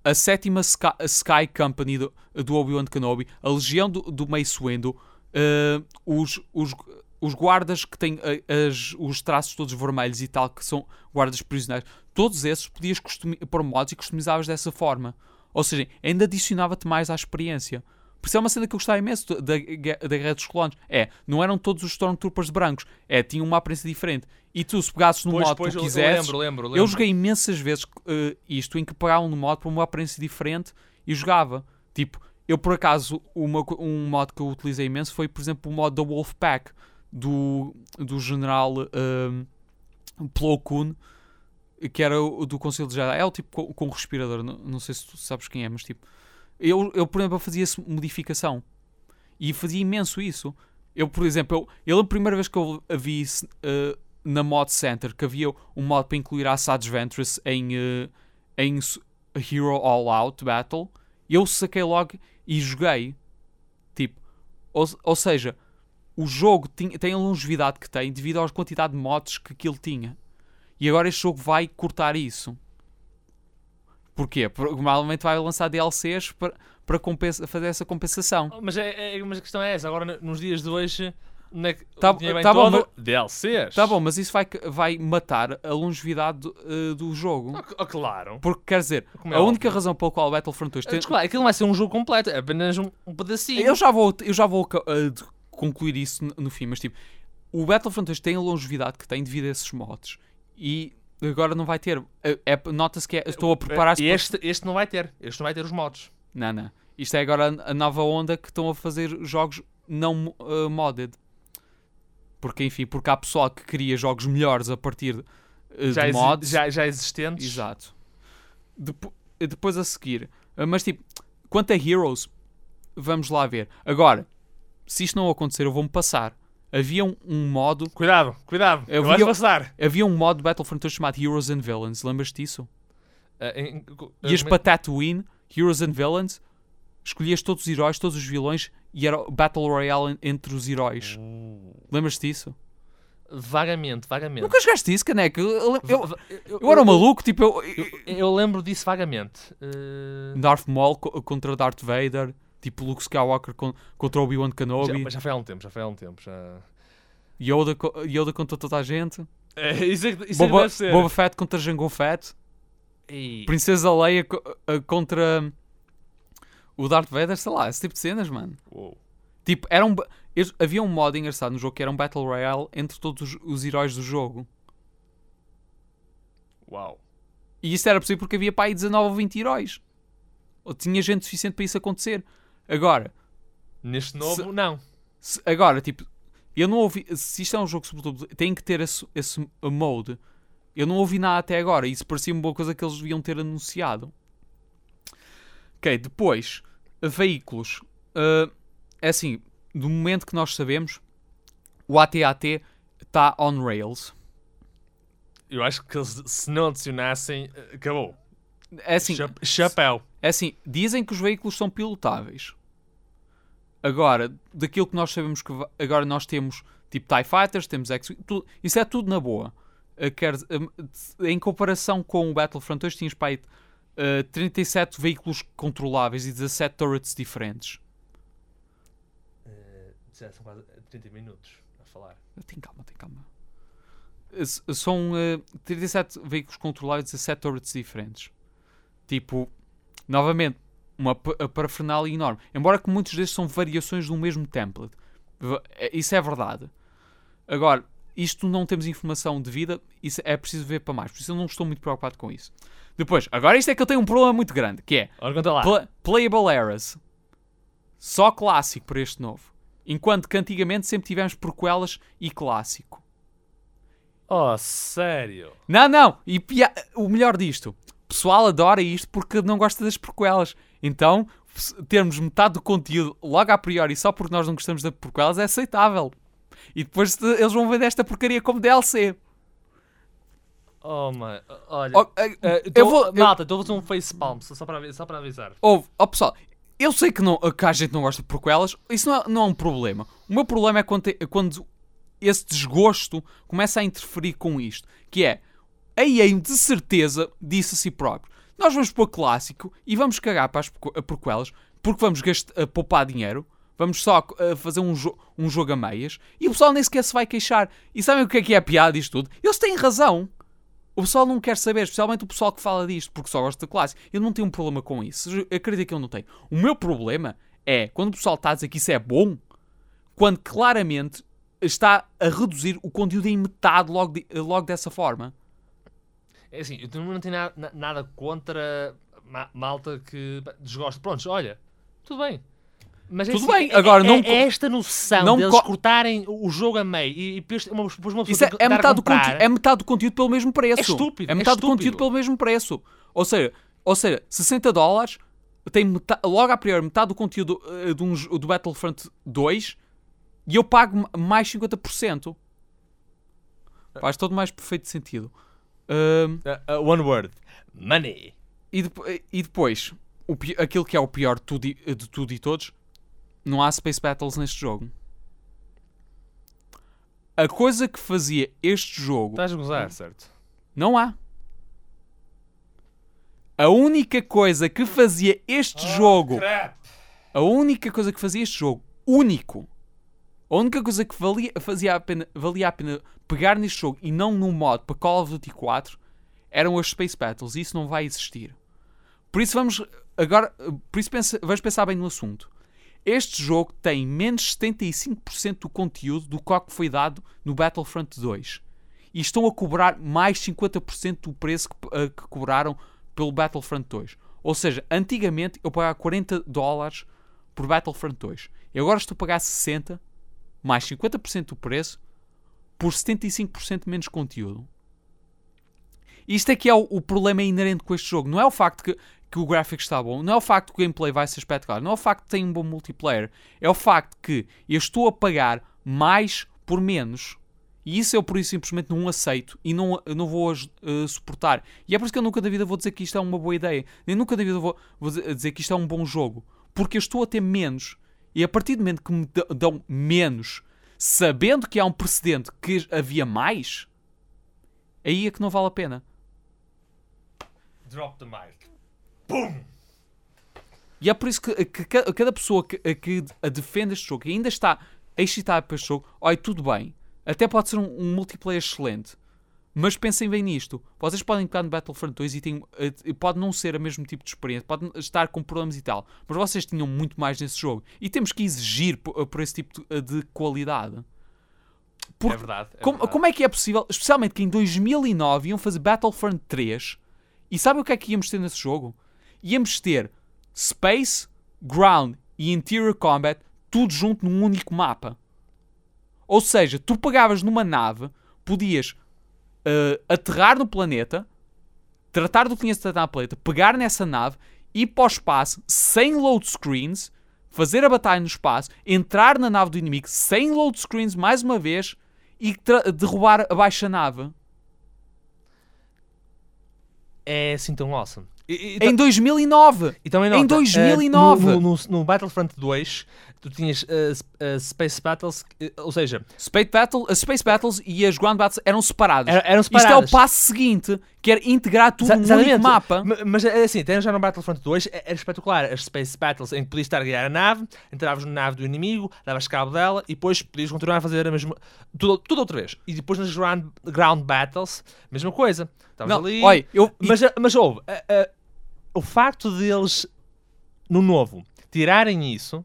a, a sétima Sky, a Sky Company do, do Obi-Wan Kenobi, a legião do, do Mace Windu, eh, os, os, os guardas que têm eh, as- os traços todos vermelhos e tal, que são guardas prisioneiros, todos esses podias pôr mods e customizavas dessa forma. Ou seja, ainda adicionava-te mais à experiência. Por isso é uma cena que eu gostava imenso da, da, Guerra dos Clones. É, não eram todos os Stormtroopers brancos. É, tinham uma aparência diferente. E tu, se pegasses no Pois, modo pois, que tu eu quisesses... lembro, lembro, Eu lembro. joguei imensas vezes eh, isto em que pegavam no mod para uma aparência diferente e jogava. Tipo, eu por acaso, uma um mod que eu utilizei imenso foi, por exemplo, o mod da Wolfpack do, do general um, Plo Koon, que era o do Conselho de Jedi. É o tipo com, com respirador, não, não sei se tu sabes quem é, mas tipo, eu, eu por exemplo, fazia modificação e fazia imenso isso. Eu, por exemplo, eu, eu a primeira vez que eu a vi uh, na Mod Center, que havia um modo para incluir a Asajj Ventress em, uh, em Hero All Out Battle, eu saquei logo e joguei. Tipo, ou, ou seja, o jogo tinha, tem a longevidade que tem devido à quantidade de mods que aquilo tinha. E agora este jogo vai cortar isso. Porquê? Porque provavelmente vai lançar DLCs para, para compensa, fazer essa compensação. Oh, Mas, é, é- mas a questão é essa. Agora, nos dias de hoje, onde é que Tá- tá bom, todo? DLCs. Tá bom, mas isso vai, vai matar a longevidade do, eh, do jogo. Oh, oh, claro. Porque quer dizer, Como é a única óbvio. razão pela qual o Battlefront 2 tem. Desculpa, aquilo não vai ser um jogo completo. É apenas um, um pedacinho. Eu já vou, eu já vou de- concluir isso no, fim, mas tipo, o Battlefront 2 tem a longevidade que tem devido a esses mods. E agora não vai ter. É- Nota-se que é- estou a preparar-se E para- este, este não vai ter. Este não vai ter os mods. Não, não. Isto é agora a nova onda que estão a fazer jogos não uh, modded. Porque, enfim, porque há pessoal que cria jogos melhores a partir uh, Já, de mods. já, já existentes. Exato. Depo- depois a seguir. Uh, Mas, tipo, quanto a Heroes, vamos lá ver. Agora, se isto não acontecer, eu vou-me passar. Havia um, um modo. Cuidado, cuidado. Vi- vais passar. Havia um modo de Battlefront 2 chamado Heroes and Villains. Lembras-te disso? Em- em- Ias para Tatooine, Heroes and Villains, escolhias todos os heróis, todos os vilões e era Battle Royale en- entre os heróis. Uh, Lembras-te disso? Vagamente, vagamente. Nunca jogaste isso, caneco? Eu, eu, eu- eu era um maluco, tipo, eu, Eu, lembro disso vagamente. Uh, Darth Maul co- contra Darth Vader, tipo Luke Skywalker con- contra Obi-Wan já, Kenobi, mas já foi há um tempo, já foi há um tempo. Já... Yoda, Yoda contra toda a gente, É, isso é, isso é Boba, deve ser. Boba Fett contra Jango Fett, Ei, Princesa Leia eh, contra o Darth Vader, sei lá, esse tipo de cenas, mano. uou. Tipo, era um, havia um modo engraçado no jogo que era um Battle Royale entre todos os, os heróis do jogo. Uau. E isso era possível porque havia para aí 19 ou 20 heróis. Ou tinha gente suficiente para isso acontecer. Agora, Neste novo, não. se- agora, tipo, eu não ouvi. Se isto é um jogo sobretudo, tem que ter esse, esse mode. Eu não ouvi nada até agora. Isso parecia uma boa coisa que eles deviam ter anunciado. Ok, depois, veículos. Ah, é assim, do momento que nós sabemos, o AT-AT está on rails. Eu acho que eles, se não adicionassem, acabou. É assim, Cha- Chapéu. É assim, dizem que os veículos são pilotáveis. Agora, daquilo que nós sabemos que agora nós temos tipo TIE Fighters, temos X, tudo, isso é tudo na boa. Uh, quer dizer, um, em comparação com o Battlefront 2, tinhas para aí, uh, 37 veículos controláveis e 17 turrets diferentes. Eh, já são quase 30 minutos a falar. Tem calma, tem calma. São uh, 37 veículos controláveis e 17 turrets diferentes. Tipo, novamente, uma parafernália enorme. Embora que muitos destes são variações do mesmo template. É- Isso é verdade. Agora, isto não temos informação devida, isso é preciso ver para mais. Por isso eu não estou muito preocupado com isso. Depois, agora isto é que eu tenho um problema muito grande, que é. Pla- playable eras. Só clássico para este novo. Enquanto que antigamente sempre tivemos prequelas e clássico. Oh, sério? Não, não. E o melhor disto. O pessoal adora isto porque não gosta das prequelas. Então, termos metade do conteúdo logo a priori só porque nós não gostamos das prequelas é aceitável. E depois eles vão vender esta porcaria como DLC. Oh, mano. Olha. Oh, eh, eh, eu tô- vou- eu- Malta, estou a fazer um facepalm só, só, para, só para avisar. Ouve, ó pessoal, eu sei que, não, que a gente não gosta de prequelas, isso não é, não é um problema. O meu problema é quando, te- é quando esse desgosto começa a interferir com isto, que é a EA de certeza disse a si próprio: nós vamos pôr clássico e vamos cagar para as prequ- prequelas porque vamos gastar, poupar dinheiro. Vamos só fazer um, jo- um jogo a meias e o pessoal nem sequer se vai queixar. E sabem o que é que é a piada disto tudo? Eles têm razão. O pessoal não quer saber, especialmente o pessoal que fala disto, porque só gosta de clássico. Eu não tenho um problema com isso. Acredito que eu não tenho. O meu problema é quando o pessoal está a dizer que isso é bom, quando claramente está a reduzir o conteúdo em metade logo, de- logo dessa forma. É assim, eu não tenho na- na- nada contra ma- malta que desgosta. Prontos, olha, tudo bem. Mas é Tudo assim, bem, é- agora é, não é esta noção não deles co- cortarem o jogo a meio e, depois uma, uma pessoa é, é metade do conteúdo, é metade do conteúdo pelo mesmo preço. É estúpido, É é metade do estúpido. conteúdo pelo mesmo preço. Ou seja, ou seja 60 dólares tem meta- logo a priori metade do conteúdo eh, de um do Battlefront 2 e eu pago ma- mais 50%. Faz todo mais perfeito sentido. Uh, uh, one word. Money. e, depo- e depois, o aquilo que é o pior de tudo, e, de tudo e todos, não há Space Battles neste jogo. A coisa que fazia este jogo Estás a gozar, certo? Não há. A única coisa que fazia este jogo, a única coisa que fazia este jogo único, a única coisa que valia, fazia a pena, valia a pena pegar neste jogo e não num modo para Call of Duty 4 eram as Space Battles. E isso não vai existir. Por isso vamos agora, por isso pensa, vamos pensar bem no assunto. Este jogo tem menos 75% do conteúdo do que foi dado no Battlefront 2 e estão a cobrar mais 50% do preço que, eh, que cobraram pelo Battlefront 2. Ou seja, antigamente eu pagava 40 dólares por Battlefront 2 e agora estou a pagar 60 mais 50% do preço por 75% menos conteúdo. Isto é que é o, o problema inerente com este jogo. Não é o facto que, que o gráfico está bom, não é o facto que o gameplay vai ser espetacular, não é o facto que tem um bom multiplayer, é o facto que eu estou a pagar mais por menos. E isso eu por isso simplesmente não aceito e não, não vou eh, suportar. E é por isso que eu nunca da vida vou dizer que isto é uma boa ideia. Nem nunca da vida vou, vou dizer que isto é um bom jogo. Porque eu estou a ter menos. E a partir do momento que me dão menos, sabendo que há um precedente que havia mais, aí é que não vale a pena. Drop the mic. E é por isso que, que ca- cada pessoa que, que defende este jogo e ainda está excitada para este jogo, olha, tudo bem. Até pode ser um, um multiplayer excelente. Mas pensem bem nisto. Vocês podem pegar no Battlefront 2 e tem, eh, pode não ser o mesmo tipo de experiência, pode estar com problemas e tal. Mas vocês tinham muito mais nesse jogo. E temos que exigir por, por esse tipo de, de qualidade. Porque é verdade. é como, verdade. como é que é possível, especialmente que em 2009 iam fazer Battlefront 3 e sabem o que é que íamos ter nesse jogo? Íamos ter Space, Ground e Interior Combat tudo junto num único mapa. Ou seja, tu pegavas numa nave, podias eh, aterrar no planeta, tratar do que tinhas de tratar na planeta, pegar nessa nave, ir para o espaço sem load screens, fazer a batalha no espaço, entrar na nave do inimigo sem load screens mais uma vez e derrubar a nave. É assim tão awesome. E, e, Em 2009! e também em nota, 2009. eh, no, no- no Battlefront 2, tu tinhas s- eh, Space Battles, ou seja, Space, Battle, Space Battles e as Ground Battles eram separadas. era- eram Isto é o separadas. passo seguinte, que era integrar tudo exatamente. único mapa. Ma- Mas assim, já no Battlefront 2 é- era espetacular. As Space Battles em que podias estar a guiar a nave, entravas na nave do inimigo, davas cabo dela e depois podias continuar a fazer a mesma. Tudo, tudo outra vez. E depois nas Ground, ground Battles, mesma coisa. Estavas ali. olha, eu, Mas, mas houve. a- a- o facto deles, no novo, tirarem isso,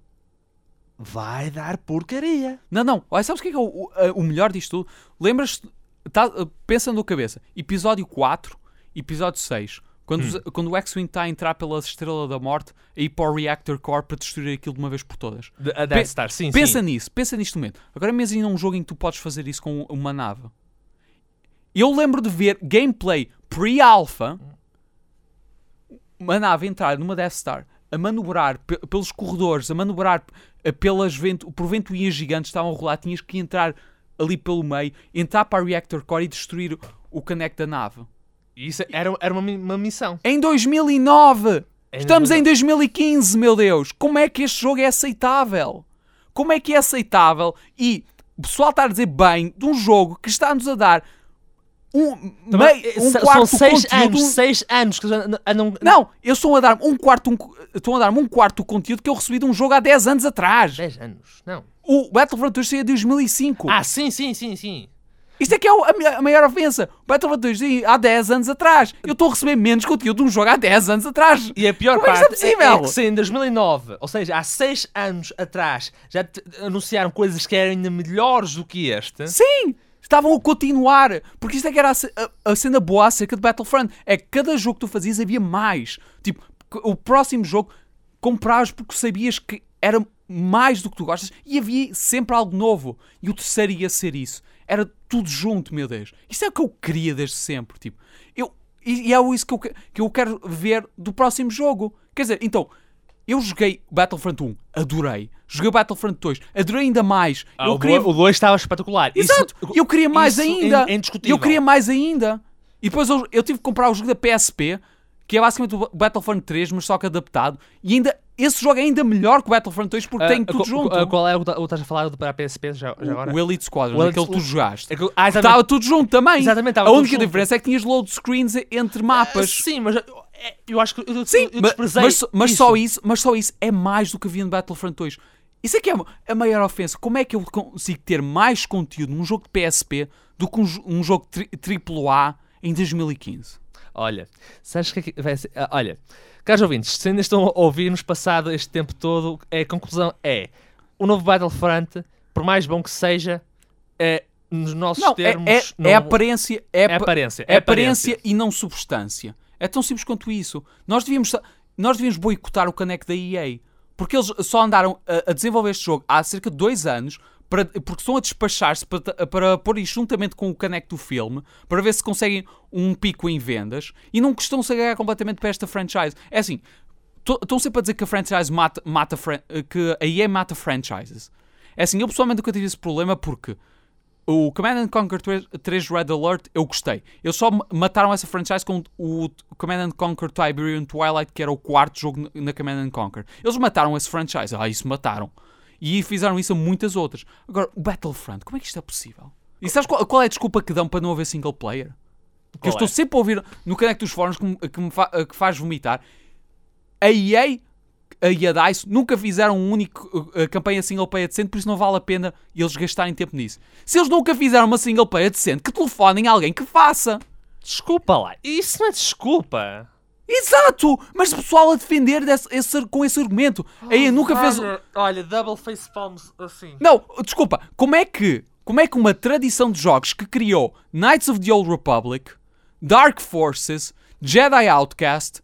vai dar porcaria. Não, não. Olha, sabes o que é, que é o, o, a- o melhor disto tudo? Lembras-te, tá, uh, pensa na cabeça, episódio 4, episódio 6, quando, os- quando o X-Wing está a entrar pela Estrela da Morte a ir para o Reactor Core para destruir aquilo de uma vez por todas. De- A Death Star, sim, pensa sim. nisso, pensa nisto momento. Agora imagina um jogo em que tu podes fazer isso com uma nave. Eu lembro de ver gameplay pre-alpha, uma nave entrar numa Death Star, a manobrar pe- pelos corredores, a manobrar eh, pelas vento, por ventoinhas gigantes estavam a rolar, tinhas que entrar ali pelo meio, entrar para a Reactor Core e destruir o connect da nave. Isso era, era uma, uma missão. Em 2009! Em Estamos em 2015, meu Deus! Como é que este jogo é aceitável? Como é que é aceitável? E o pessoal está a dizer bem de um jogo que está-nos a dar um, Também, meio, um quarto são seis anos, seis anos que andam-. Não, eu estou a dar um quarto, um, estão a dar um quarto do conteúdo que eu recebi de um jogo há 10 anos atrás. 10 anos, não. O Battlefront 2 saiu em 2005. Ah, sim, sim, sim, sim. Isto é que é a, a maior ofensa. O Battlefront 2 saiu há 10 anos atrás. Eu estou a receber menos conteúdo de um jogo há 10 anos atrás. E a pior Como é que é parte é, possível? é que se em 2009, ou seja, há 6 anos atrás, já anunciaram coisas que eram ainda melhores do que este. Sim! Estavam a continuar. Porque isto é que era a, a- a cena boa acerca de Battlefront. É que cada jogo que tu fazias havia mais. Tipo, o próximo jogo compravas porque sabias que era mais do que tu gostas e havia sempre algo novo. E o terceiro ia ser isso. Era tudo junto, meu Deus. Isso é o que eu queria desde sempre. Tipo, eu, e, é isso que eu, que eu quero ver do próximo jogo. Quer dizer, então, eu joguei Battlefront 1, adorei. Joguei Battlefront 2, adorei ainda mais. Ah, eu o queria 2 estava espetacular. Isso- Exato! eu queria mais isso ainda! é indiscutível. eu queria mais ainda! E depois eu, eu tive que comprar o jogo da PSP, que é basicamente o Battlefront 3, mas só que adaptado. E ainda esse jogo é ainda melhor que o Battlefront 2 porque Ah, tem tudo junto. a- Qual é o que tá- o que estás a falar para a PSP já, já agora? o Elite Squadron, O Elite- aquele que tu jogaste. É ah. Estava tudo junto também. Exatamente, estava a única diferença é que tinhas load screens entre mapas. Ah, Sim, mas eu, é- eu acho que eu, Sim, eu ma- desprezei mas, mas isso. só isso, mas só isso é mais do que havia no Battlefront 2. Isso é que é a maior ofensa. Como é que eu consigo ter mais conteúdo num jogo de PSP do que um, um jogo tri AAA em 2015? Olha, sabes que é vai ser? Ah, olha, caros ouvintes, se ainda estão a ouvir-nos passado este tempo todo, a conclusão é: o novo Battlefront, por mais bom que seja, é, nos nossos Não, é, termos. é, não- é aparência, é, é pa- aparência. é aparência e não substância. É tão simples quanto isso. Nós devíamos, nós devíamos boicotar o caneco da EA. Porque eles só andaram a, a desenvolver este jogo há cerca de dois anos, para, porque estão a despachar-se para, para pôr isto juntamente com o caneco do filme, para ver se conseguem um pico em vendas, e não estão-se a ganhar completamente para esta franchise. É assim, estão sempre a dizer que a franchise mata, mata que a EA mata franchises. É assim, eu pessoalmente nunca tive esse problema porque o Command and Conquer 3, 3 Red Alert eu gostei. Eles só ma- mataram essa franchise com o Command and Conquer Tiberian Twilight, que era o quarto jogo na- Command and Conquer. Eles mataram esse franchise. Ah, isso mataram. E fizeram isso a muitas outras. Agora, o Battlefront, como é que isto é possível? E sabes qual, qual é a desculpa que dão para não haver single player? Que eu estou é? sempre a ouvir no Connect dos fóruns que me, que me fa- que faz vomitar. A EA e a DICE nunca fizeram um único uh, uh, campanha single player decente, por isso não vale a pena eles gastarem tempo nisso. Se eles nunca fizeram uma single player decente, que telefonem alguém que faça. Desculpa lá. Isso não é desculpa. Exato! Mas o pessoal a defender desse- esse- com esse argumento. A EA nunca fez. Olha, olha, double face palms assim. Não, desculpa, como é que como é que uma tradição de jogos que criou Knights of the Old Republic, Dark Forces, Jedi Outcast,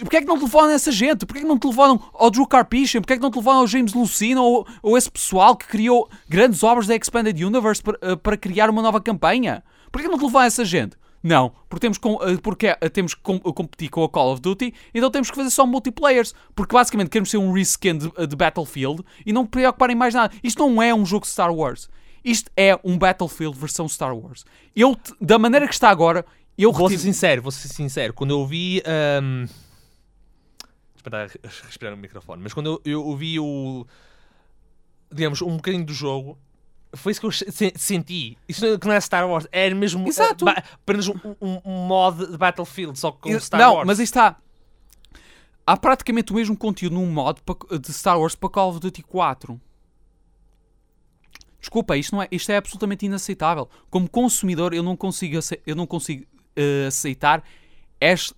Porquê é que não telefonam a essa gente? Porquê é que não telefonam ao Drew Carpiscian? Porquê é que não telefonam ao James Lucino ou, ou esse pessoal que criou grandes obras da Expanded Universe para, eh, para criar uma nova campanha? Porquê é que não telefonam a essa gente? Não, porque temos, com, eh, porque eh, temos que com- competir com a Call of Duty, então temos que fazer só multiplayers. Porque basicamente queremos ser um reskin de, de Battlefield e não preocupar em mais nada. Isto não é um jogo Star Wars. Isto é um Battlefield versão Star Wars. Eu, da maneira que está agora, eu Vou ser retiro... sincero, vou ser sincero. Quando eu vi. ahm, Res- respirar no microfone. Mas quando eu, eu ouvi o. Digamos, um bocadinho do jogo. Foi isso que eu se- se- senti. Isso que não é Star Wars. Era mesmo. Exato. ah, ba- apenas um, um- um mod de Battlefield, só com Star não, Wars. mas aí está. Há praticamente o mesmo conteúdo num mod de Star Wars para Call of Duty 4. Desculpa, isto, não é, isto é absolutamente inaceitável. Como consumidor, eu não consigo, eu não consigo eh, aceitar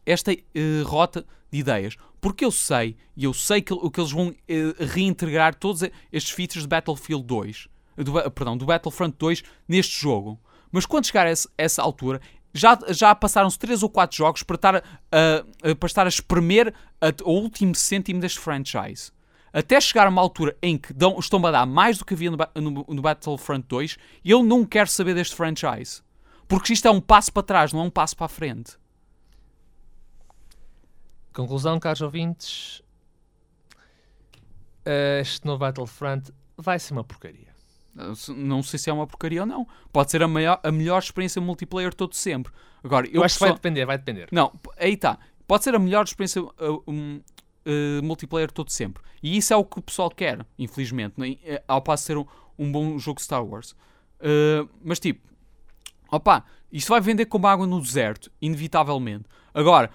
esta eh, rota de ideias. Porque eu sei, e eu sei que, que eles vão eh, reintegrar todos estes features de Battlefield 2, do, perdão, do Battlefront 2 neste jogo. Mas quando chegar a esse- essa altura, já, já passaram-se 3 ou 4 jogos para estar a- para estar a espremer a- o último cêntimo deste franchise. Até chegar a uma altura em que dão, estão a dar mais do que havia no, no- no Battlefront 2, eu não quero saber deste franchise. Porque isto é um passo para trás, não é um passo para a frente. Conclusão, caros ouvintes. eh, Este novo Battlefront vai ser uma porcaria. Se- Não sei se é uma porcaria ou não. Pode ser a, maior, a melhor experiência multiplayer de todo sempre. Agora, eu, Eu, acho que vai depender, vai depender. Não, aí está. Pode ser a melhor experiência uh, um, uh, multiplayer todo sempre. E isso é o que o pessoal quer, infelizmente. não é? É, Ao passo de ser um, um bom jogo Star Wars. Uh, mas tipo, opa, isto vai vender como água no deserto, inevitavelmente. Agora,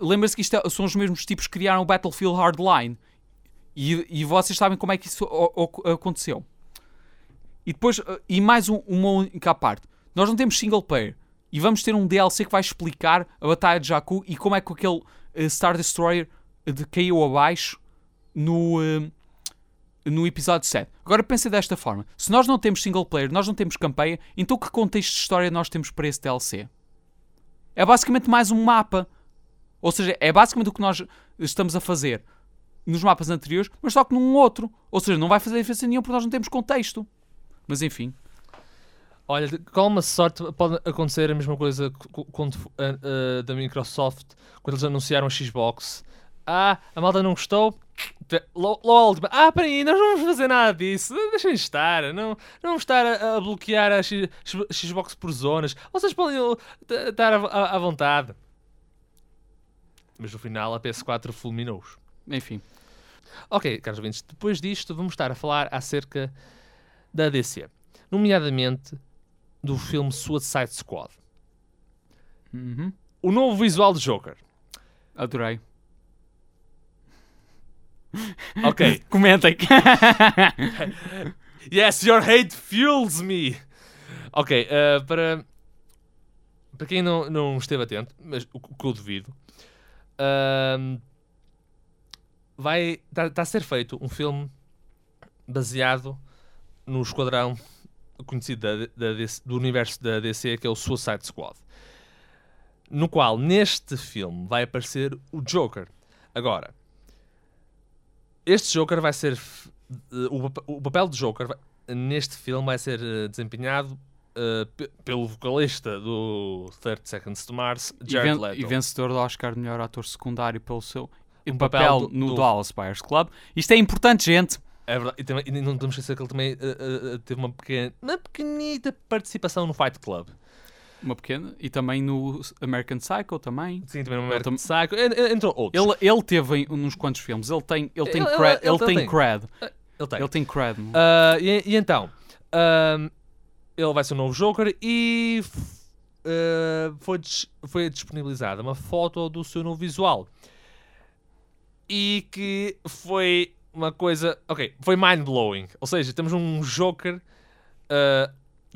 lembra-se que isto é- são os mesmos tipos que criaram o Battlefield Hardline. E, e vocês sabem como é que isso o- o- aconteceu. E depois, uh, e mais um- uma única parte. Nós não temos single player. E vamos ter um DLC que vai explicar a Batalha de Jakku e como é que aquele uh, Star Destroyer uh, de- caiu abaixo no, uh, no episódio 7. Agora pensem desta forma: se nós não temos single player, nós não temos campanha, então que contexto de história nós temos para esse DLC? É basicamente mais um mapa. Ou seja, é basicamente o que nós estamos a fazer. nos mapas anteriores, mas só que num outro. Ou seja, não vai fazer diferença nenhuma porque nós não temos contexto. Mas enfim. Olha, com uma sorte pode acontecer a mesma coisa quando, ah, ah, da Microsoft, quando eles anunciaram a Xbox. Ah, a malta não gostou. Te- lo- Logo a última. Ah, peraí, nós não vamos fazer nada disso. Deixem estar. Não, não vamos estar a, a bloquear a X- Xbox por zonas. Vocês podem uh, estar à, vontade. Mas no final a PS4 fulminou-os. Enfim. Ok, caros ouvintes, depois disto vamos estar a falar acerca da DC, nomeadamente do filme Suicide Squad. Uhum. O novo visual de Joker. Adorei. Ok. Comentem. yes, your hate fuels me. Ok, eh, para, para quem não, não esteve atento, mas o que eu duvido, ahm, vai está a ser feito um filme baseado no esquadrão conhecido da, da DC do universo da DC, que é o Suicide Squad. No qual, neste filme, vai aparecer o Joker. Agora, este Joker vai ser. eh, o, o papel de Joker vai- neste filme vai ser eh, desempenhado pe- pelo vocalista do 30 Seconds to Mars, e, Jared ven- Leto. e vencedor do Oscar de melhor ator secundário pelo seu Um papel, papel no do- Dallas Buyers Club. Isto é importante, gente. É verdade. E, também- e não podemos esquecer que ele também teve uma, pequena, uma pequenita participação no Fight Club. Uma pequena. E também no American Psycho também. Sim, também no American Psycho, en- en- entre outros. Ele, ele teve em uns quantos filmes. Ele tem, ele tem Ele- cred. ele- Ele, tem tem. cred. Ele tem. Ele tem cred. Ah, e, e então, ahm, ele vai ser o novo Joker e ah, foi, foi disponibilizada uma foto do seu novo visual. E que foi uma coisa. Ok, foi mind-blowing. Ou seja, temos um Joker ah,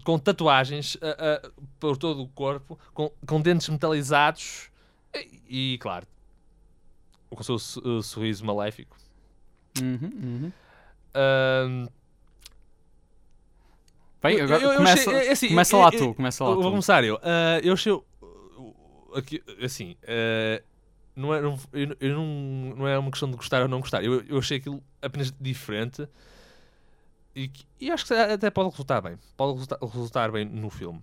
com tatuagens ah, ah, por todo o corpo, com, com dentes metalizados e, e, claro, com o seu so- sorriso maléfico. Uhum, uhum. Bem, agora eu- eu começa, achei- é assim, começa eu- lá eu- tu. Começa lá Eu vou tu. começar eu. Ah, eu achei. Aqui, assim. ah, não, é, não, eu não, não é uma questão de gostar ou não gostar. Eu, eu achei aquilo apenas diferente. E, e acho que até pode resultar bem. Pode resultar, resultar bem no filme.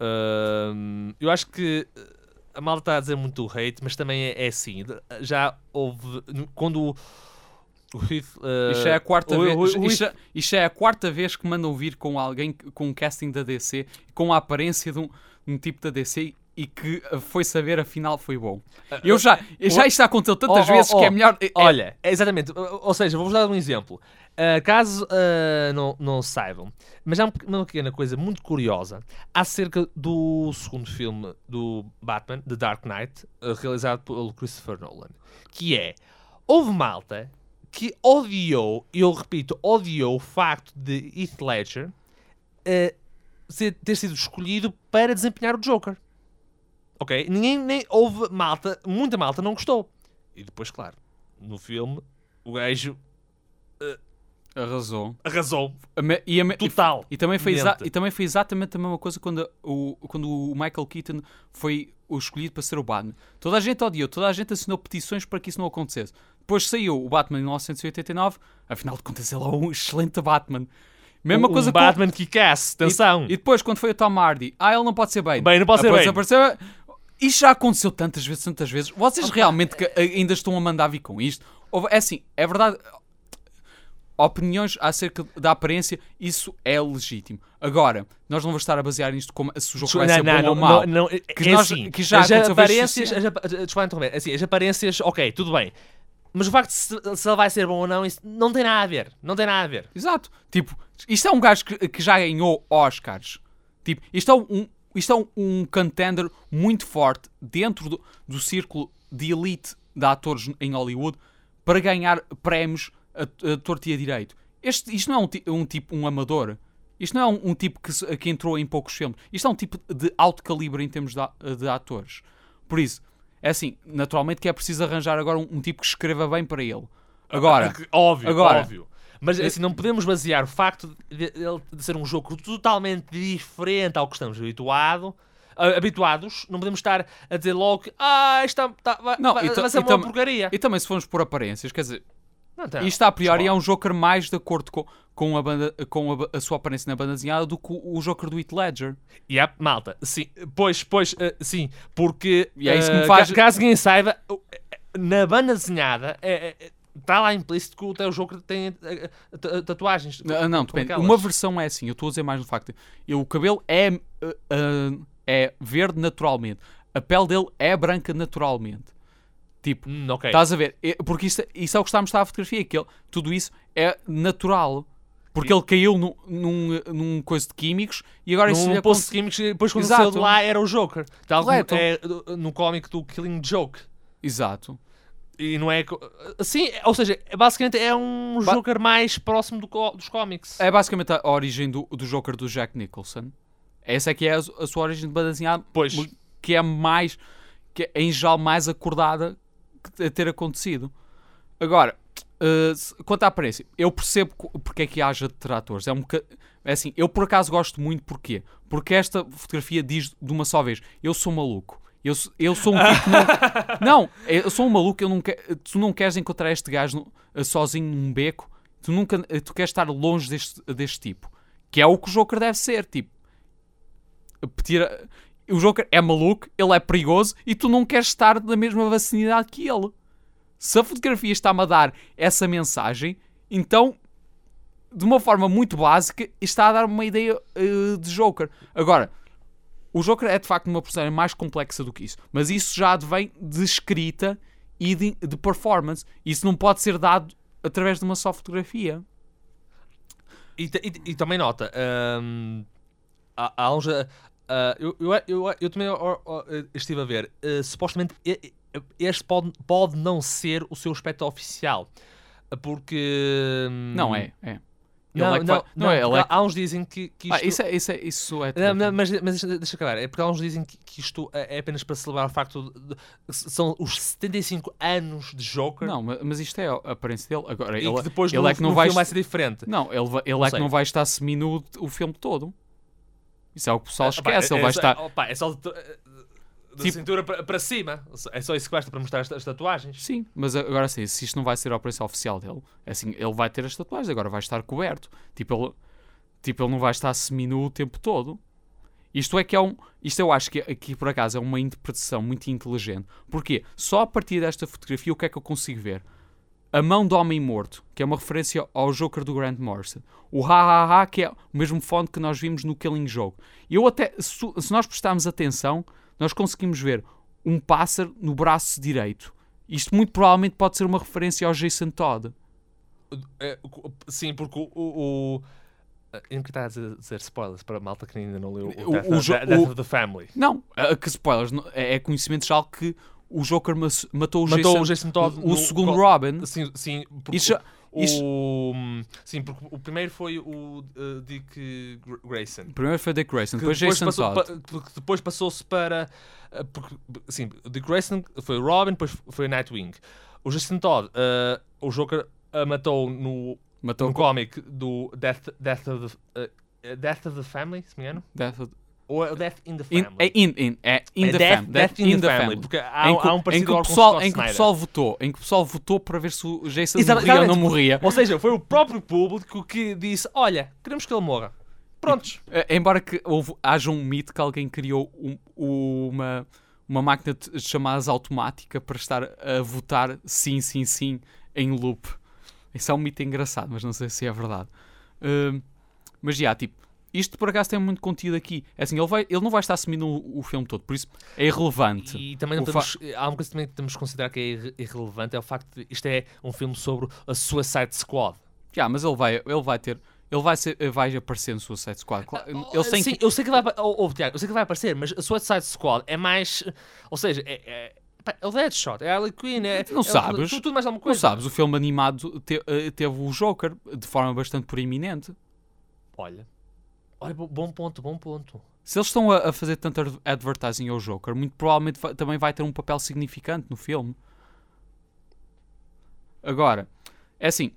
Ahm, eu acho que a malta está a dizer muito hate, mas também é, é assim. Já houve. Quando o. Heath, ah, Isto é a quarta o- vez. o- o isto, isto é a quarta vez que mandam vir com alguém com um casting da DC, com a aparência de um, um tipo da DC e que uh, foi saber afinal foi bom. Eu já, já isto aconteceu tantas Oh, oh, vezes que é oh. melhor. é- é- Olha, é exatamente. Ou seja, vou-vos dar um exemplo. Ah, caso ah, não, não saibam, mas há um uma pequena coisa muito curiosa acerca do segundo filme do Batman, The Dark Knight, ah, realizado pelo Christopher Nolan, que é, houve malta que odiou, eu repito, odiou o facto de Heath Ledger ser- ter sido escolhido para desempenhar o Joker. Ok? Ninguém, nem houve malta, muita malta não gostou. E depois, claro, no filme, o gajo Arrasou. arrasou. Me- E, me- Total. e também foi exa- e também foi exatamente a mesma coisa quando o, quando o Michael Keaton foi o escolhido para ser o Batman. Toda a gente odiou, toda a gente assinou petições para que isso não acontecesse. Depois saiu o Batman em 1989, afinal de contas ele é um excelente Batman. Mesma um, coisa um com- Batman que casse, atenção. E depois, quando foi o Tom Hardy, ah, ele não pode ser bem. Bem, não pode ser bem. apareceu- Isto já aconteceu tantas vezes, tantas vezes. Vocês realmente ainda estão a mandar vir com isto? É assim, é verdade. Opiniões acerca da aparência, isso é legítimo. Agora, nós não vamos estar a basear nisto como se o jogo vai ser bom ou mau. não, não, é Que é nós- assim, que já as aparências, as, desculpa interromper, assim, as aparências, ok, tudo bem. Mas o facto de se, se ele vai ser bom ou não, isso não tem nada a ver. Não tem nada a ver. Exato. Tipo, isto é um gajo que, que já ganhou Oscars. Tipo, isto é um, isto é um, um contender muito forte dentro do, do círculo de elite de atores em Hollywood para ganhar prémios a, a torto e a direito. Este, isto não é um, um tipo, um amador. Isto não é um, um tipo que, que entrou em poucos filmes. Isto é um tipo de alto calibre em termos de, de atores. Por isso, é assim, naturalmente que é preciso arranjar agora um, um tipo que escreva bem para ele. Agora, Óbvio, Agora- óbvio. Mas assim, não podemos basear o facto de ele de ser um jogo totalmente diferente ao que estamos habituado, habituados. Não podemos estar a dizer logo que ah, isto tá, tá- vai, Não, vai, e vai ser uma porcaria. E também se formos por aparências, quer dizer, Não tem. Isto a priori é um Joker mais de acordo com, com, a, banda, com a, a sua aparência na banda desenhada do que o, o Joker do Heath Ledger. Yep, malta, sim, pois, pois, eh, sim, porque E é isso que me eh, faz- ca- caso ninguém saiba, o- eh, na banda desenhada está lá implícito que o teu Joker tem ta- tatuagens. Não, como depende. aquelas. Uma versão é assim, eu estou a dizer mais no facto. Eu, o cabelo é, ah, ah, é verde naturalmente. A pele dele é branca naturalmente. Tipo, Hum, ok. estás a ver? É- Porque isso, isso é o que está a mostrar a fotografia, que ele, tudo isso é natural. Porque ele caiu num, num, num coisa de químicos e agora isso lhe poço de químicos, e depois quando Exato. saiu de lá era o Joker. Tal como Correto. é no cómic do Killing Joke. Exato. E não é. Assim, ou seja, é- basicamente é um Ba- Joker mais próximo do dos cómics. É basicamente a origem do, do Joker do Jack Nicholson. Essa é que é a, a sua origem de desenhada, Pois. que é mais, que é em geral mais acordada a ter acontecido. Agora, se- quanto à aparência, eu percebo porque é que haja detratores. É um boca- é assim, eu por acaso gosto muito, porquê? Porque esta fotografia diz de uma só vez: eu sou maluco. Eu, sou- eu sou um tipo. não, não, eu sou um maluco. Eu não que- tu não queres encontrar este gajo no- eh, sozinho num beco. Tu, nunca, eh, tu queres estar longe deste, deste tipo. Que é o que o Joker deve ser. Tipo, tira- o Joker é maluco, ele é perigoso e tu não queres estar na mesma vicinidade que ele. Se a fotografia está-me a dar essa mensagem, então, de uma forma muito básica, está a dar uma ideia eh, de Joker. Agora, o Joker é de facto uma personagem mais complexa do que isso, mas isso já advém de escrita e de, de performance. Isso não pode ser dado através de uma só fotografia. E, e- e também nota, hum, há, há uns. Ah, ah, eu, eu, eu, também estive a ver. ah, supostamente este pode, pode não ser o seu aspecto oficial. ah, Porque. hum, Não é, é. Não, é não, não, é, é há, uns dizem que, que Ah, isto. isso é, isso é, isso é Não, não, mas, mas deixa, acabar. É porque há uns dizem que, que isto é é apenas para celebrar o facto de, são os 75 anos de Joker. Não, ma- mas isto é a aparência dele. Agora, e ele, que depois ele no, é que não vai. vai ser diferente. Não, ele, ele é que não vai estar seminudo o filme todo. Isso é o que o pessoal Ah, esquece. ele vai é só- estar. opa, é só de, da Tipo- cintura para, para cima. É só isso que basta para mostrar as, as tatuagens. Sim, mas agora sim, se isto não vai ser a operação oficial dele, é assim, ele vai ter as tatuagens, agora vai estar coberto. Tipo, ele, tipo, ele não vai estar seminu o tempo todo. Isto é que é um. Isto eu acho que aqui por acaso é uma interpretação muito inteligente. Porquê? Só a partir desta fotografia o que é que eu consigo ver? A mão do homem morto, que é uma referência ao Joker do Grant Morrison. O ha ha ha, que é o mesmo fonte que nós vimos no Killing Joke. Eu até, se, nós prestarmos atenção, nós conseguimos ver um pássaro no braço direito. Isto muito provavelmente pode ser uma referência ao Jason Todd. É, sim, porque o. o, o eu não quero estar a dizer, spoilers para a malta que ainda não leu o, O- Death, o Death o- of the Family. Não, é, que spoilers, é, é conhecimento já que o Joker matou o Matou Jason, o Jason Todd. o no- segundo Robin. Sim, sim porque Isso já- o, isso- o- sim, porque o primeiro foi o uh, Dick Gr- Grayson. Primeiro foi Dick Grayson, que depois Jason passou, Todd. pa- depois passou-se para. uh, Porque, sim, o Dick Grayson foi o Robin, depois foi o Nightwing. O Jason Todd, uh, o Joker matou no, Matou no o cómic do Death, Death, of the, Death of the Family, se me engano. Death of- Ou é o Death in the in, Family? é in, in, é in the Death, Family. Death in, the, Family. Porque há, em que, há um em parecido que o pessoal, em que o pessoal votou, em que o pessoal votou para ver se o Jason Exato- morria ou não morria. Ou seja, foi o próprio público que disse: Olha, queremos que ele morra. Prontos. Eh, embora que houve, haja um mito que alguém criou um- uma, uma máquina de chamadas automática para estar a votar sim, sim, sim em loop. Isso é um mito engraçado, mas não sei se é verdade. Hum, mas já, tipo, isto por acaso tem muito conteúdo aqui. É assim, ele, vai, ele não vai estar assumindo o, o filme todo, por isso é irrelevante. E também não temos, há uma coisa também que temos que considerar que é irre- irrelevante: é o facto de isto é um filme sobre a Suicide Squad. Já, mas ele vai, ele vai ter. Ele vai, ser, vai aparecer no Suicide Squad. Claro, Eles têm Sim, que, eu sei que vai, oh, oh, Tiago, eu sei que vai aparecer, mas a Suicide Squad é mais. Ou seja, é, é, é o Deadshot, é a Harley Quinn, é. Não é, sabes. Tudo, tudo mais alguma Não coisa. sabes, o filme animado te- eh, teve o Joker de forma bastante proeminente. Olha. Olha, bo- bom ponto, bom ponto. Se eles estão a, a fazer tanto ad- advertising ao Joker, muito provavelmente vai- também vai ter um papel significante no filme. Agora, é assim,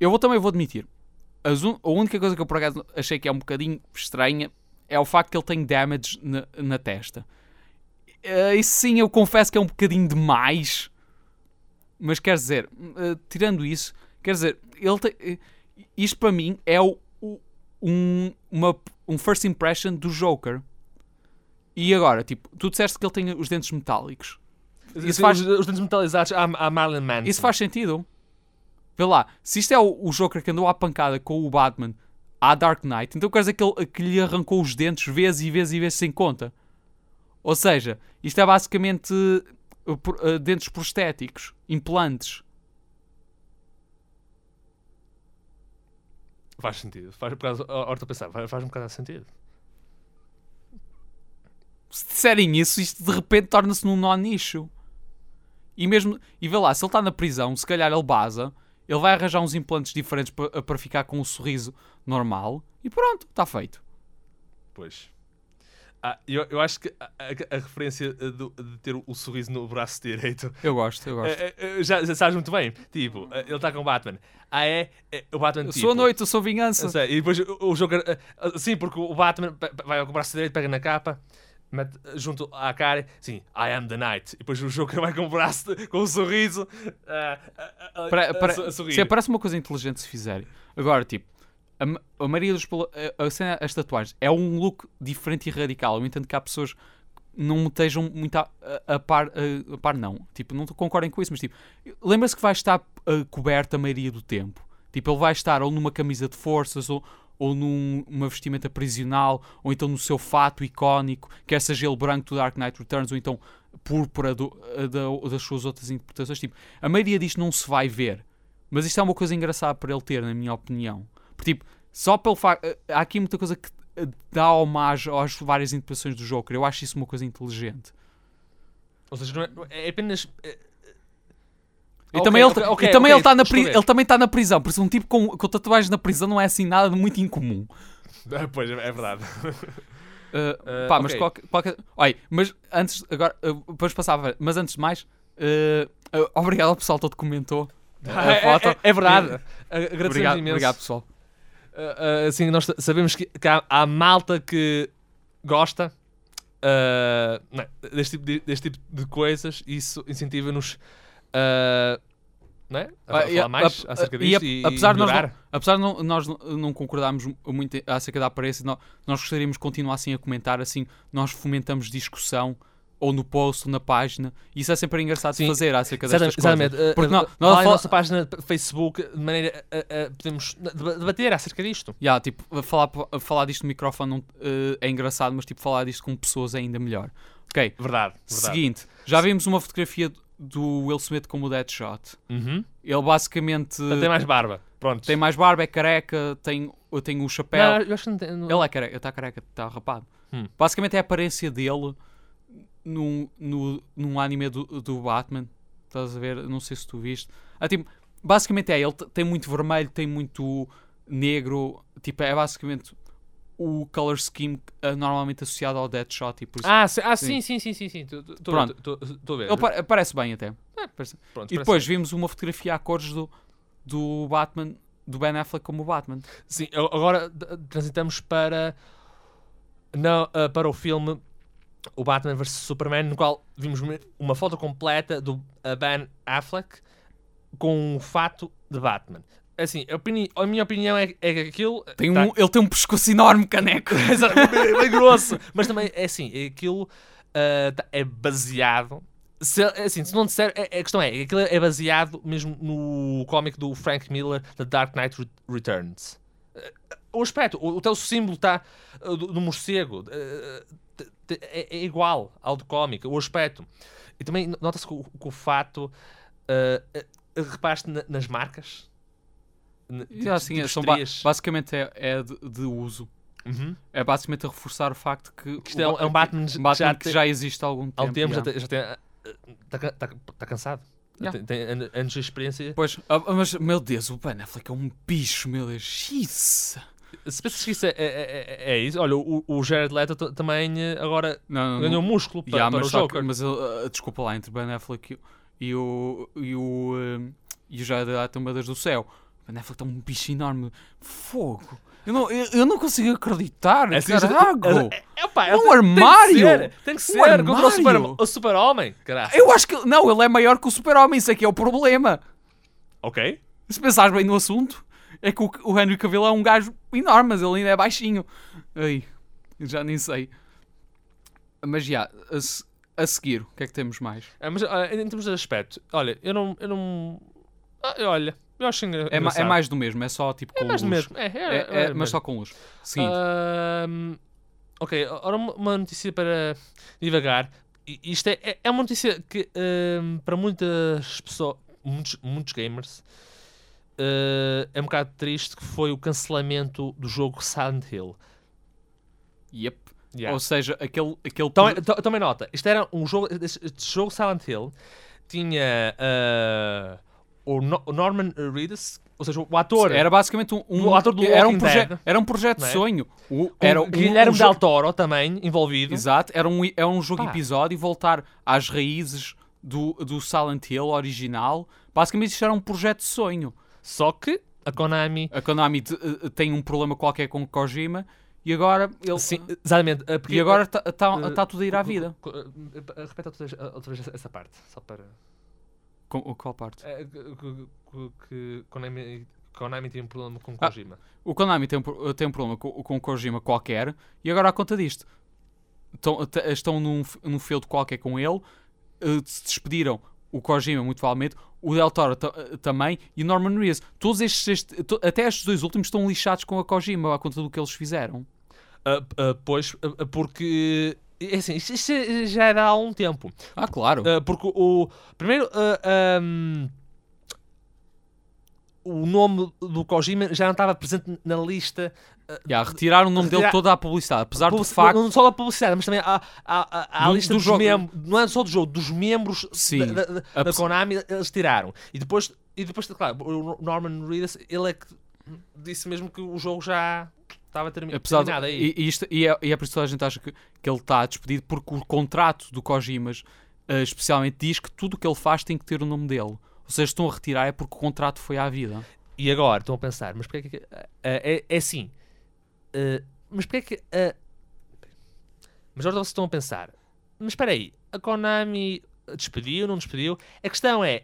eu vou, também vou admitir, un- a única coisa que eu por acaso achei que é um bocadinho estranha é o facto que ele tem damage na, na testa. Eh, Isso sim, eu confesso que é um bocadinho demais. Mas quer dizer, eh, tirando isso, Quer dizer, ele tem, isto para mim é o- um, uma, um first impression do Joker. E agora, tipo, tu disseste que ele tem os dentes metálicos. Isso faz- Os, os dentes metalizados à, à Marilyn Manson. Isso faz sentido. Vê lá, se isto é o, o Joker que andou à pancada com o Batman à Dark Knight, então quer dizer que, ele, que lhe arrancou os dentes vezes e vezes e vezes sem conta. Ou seja, isto é basicamente pro- uh, dentes prostéticos, implantes. Faz sentido. Faz, por causa, a pensar, faz, faz um bocado de sentido. Se disserem isso, isto de repente torna-se num nó-nicho. E mesmo, e vê lá, se ele está na prisão, se calhar ele baza, ele vai arranjar uns implantes diferentes para para ficar com um sorriso normal e pronto, está feito. Pois. Ah, eu, eu acho que a, a- a referência eh, do- de ter o, sorriso no braço direito Eu gosto, eu gosto. eh, eh, já, já sabes muito bem. Tipo, ele está com o Batman. Ah, é? Eh, O Batman. Eu tipo, sou a noite, eu sou vingança. Sei, E depois o, o eh, Sim, porque o Batman vai com o braço direito, pega na capa, mete junto à cara, sim, I am the night. E depois o Joker vai com o braço, com um sorriso. ah, ah, Pare- a- sorrir. se parece uma coisa inteligente se fizerem. Agora, tipo, a, a maioria dos. a- a as tatuagens é um look diferente e radical. Eu entendo que há pessoas não estejam muito a, a- par. A, a par, não. Tipo, não concordem com isso, mas tipo, lembra-se que vai estar ah, coberto a maioria do tempo. Tipo, ele vai estar ou numa camisa de forças ou. Ou num- numa vestimenta prisional, ou então no seu fato icónico, quer seja ele branco do Dark Knight Returns, ou então púrpura do- da- das suas outras interpretações. Tipo, a maioria disto não se vai ver. Mas isto é uma coisa engraçada para ele ter, na minha opinião. Porque, tipo, só pelo facto. Há aqui muita coisa que eh, dá homagem às várias interpretações do Joker. Eu acho isso uma coisa inteligente. Ou seja, não é, é apenas. eh, E Ok, também ele, ok, e ok, também ele, tá na ele também está na prisão. Por isso, um tipo com, com tatuagens na prisão não é assim nada de muito incomum. ah, Pois, é verdade. Uh, Uh, pá, mas qualquer, qualquer. Olha, mas antes. Agora, uh, depois passava. Mas antes de mais. uh, uh, obrigado ao pessoal todo que comentou. a É- foto. é, é verdade. Agradecemos Obrigado, imenso. obrigado, pessoal. Uh, assim, nós sa- sabemos que, que há, há malta que gosta uh, não é, deste, tipo de, deste tipo de coisas e isso incentiva-nos uh, não é? a, a e falar mais a- acerca e disto a- e, apesar de nós melhorar. Apesar de não- nós não- não concordarmos muito acerca da aparência, nó- nós gostaríamos de continuar assim a comentar, assim, nós fomentamos discussão, ou no post, ou na página, isso é sempre engraçado de Sim, fazer acerca destas Exatamente, coisas. exatamente. Uh, Porque uh, nó- uh, nós lá na fal- nossa página de Facebook de maneira a, a- a podemos deba- debater acerca disto. Yeah, tipo, falar, falar disto no microfone não- eh, é engraçado, mas tipo, falar disto com pessoas é ainda melhor. Ok, Verdade, verdade. seguinte, já vimos uma fotografia do Will Smith como o Deadshot. Uhum. Ele basicamente Tem mais barba. Pronto. tem mais barba, é careca, tem, tem o chapéu. Não, eu acho que não tem. não- Ele é careca, está careca, está rapado. Hum. Basicamente é a aparência dele num, no, num anime do, do Batman. Estás a ver? Não sei se tu viste. Ah, tipo, basicamente é, ele tem muito vermelho, tem muito negro. Tipo, é basicamente o color scheme ah, normalmente associado ao Deadshot. E por isso, Ah, ah, Sim. sim, sim, sim, sim. Estou Pronto. a ver. ele pa- parece bem até. Parece- Pronto, E depois vimos uma fotografia a cores do, do Batman, do Ben Affleck como o Batman. Sim, agora transitamos para, não, ah, para o filme O Batman vs Superman, no qual vimos uma- foto completa do ah, Ben Affleck com o fato de Batman. Assim, a, opini- a minha opinião é, é que aquilo. Tem tá- um, ele tem um pescoço enorme, caneco. Bem, bem grosso. Mas também é assim, aquilo ah, tá- é baseado. Se, é assim, se não disser, é- a questão é, aquilo é baseado mesmo no cómic do Frank Miller, The Dark Knight Re- Returns. Ah, o aspecto, o, o teu símbolo está do, do morcego, ah, é, é igual ao do cómic, o aspecto. E também nota-se que, o- que o fato, ah, reparaste na- nas marcas? E tipo- assim, tipo são ba- basicamente é, é de, de uso. Uhum. É basicamente a reforçar o facto que, Que isto é um, é um Batman, um Batman já que já existe há algum tempo. Há um tempo já. Já tem está tá, tá cansado. Yeah. Tem, tem an- anos de experiência. Pois, ah, mas meu Deus, o Ben Affleck é um bicho, meu Deus. Xiii. Se pensas que isso é, é, é- é isso, olha, o, o Jared Leto também eh, agora Não, não, ganhou músculo para, Yeah, para mas o só que- Joker. mas ele, ah, desculpa lá, entre Ben Affleck e o e o, e o Jared Leto, meu Deus do céu. Ben Affleck é um bicho enorme. Fogo. Eu não, eu, eu não consigo acreditar, É assim, carago. é- é- É um ele tem- armário! Tem que ser, tem que Um ser super- o super-homem. Eu acho que, não, ele é maior que o super-homem, isso aqui é o problema. Ok. Se pensares bem no assunto, é que o, o Henry Cavill é um gajo enorme, mas ele ainda é baixinho. Ai, já nem sei. Mas já, a, a seguir, o que é que temos mais? Ah, mas ah, em termos de aspecto, olha, eu não. Eu não ah, olha, eu acho engra- É, é engraçado. mais do mesmo, é só tipo com É mais do luz. mesmo. É, é, É- é- é mas mesmo. só com luz. Seguinte, Ahm, ok, ora uma- notícia para divagar. Isto é, é- é uma notícia que ahm, para muitas pessoas, muitos, muitos gamers, ah, é um bocado triste que foi o cancelamento do jogo Silent Hill. yep. Yeah. Ou seja, aquele, aquele Tomem nota, isto era um jogo, este, jogo Silent Hill tinha ah, o, No- Norman Reedus, ou seja, o ator Era basicamente um, um- O ator do era um Walking Dead, era um projeto de é? sonho. O, era um, Guilherme um Del Toro também envolvido. Exato, era um, era um jogo Pá. episódio e voltar às raízes do, do Silent Hill original. Basicamente isto era um projeto de sonho. Só que a Konami A Konami te- eh, tem um problema qualquer com o Kojima e agora ele Sim, exatamente. eh, porque- e agora está tá, eh, tá tudo a ir à vida. eh, eh, Repete outra vez, outra vez essa parte, só para. Com, qual parte? eh, que- que- que- que Konami, Konami tem um problema com Ah. Kojima. O Konami tem um, tem um problema com, com Kojima qualquer e agora à conta disto estão, estão num, num feudo qualquer com ele, eh, se despediram o Kojima muito provavelmente, o Del Toro eh, também e o Norman Reedus. Todos estes, este- to- até estes dois últimos estão lixados com a Kojima à conta do que eles fizeram. Ah, ah, pois, ah, porque. É assim, isto, já era há um tempo. Ah, claro. Porque o. Primeiro. ahm, o nome do Kojima já não estava presente na lista. ah, Já, retiraram o nome dele Retirar- toda a publicidade, apesar do facto Não só da publicidade, mas também a, a, a, Do- lista do dos jogo. membros. Não é só do jogo, dos membros Sim. da, da- A da Konami, eles tiraram. E depois, e depois, claro, o Norman Reedus, ele é que disse mesmo que o jogo já estava termi Apesar terminado aí. e, e isto, e, é, e é por isso que a gente acha que, que ele está despedido, porque o contrato do Kojimas eh, especialmente diz que tudo o que ele faz tem que ter o nome dele. Ou seja, estão a retirar é porque o contrato foi à vida. E agora estão a pensar, mas porque é que. ah, é, é assim. ah, mas porque é que. ah, mas agora vocês estão a pensar, mas espera aí, a Konami despediu, não despediu? A questão é,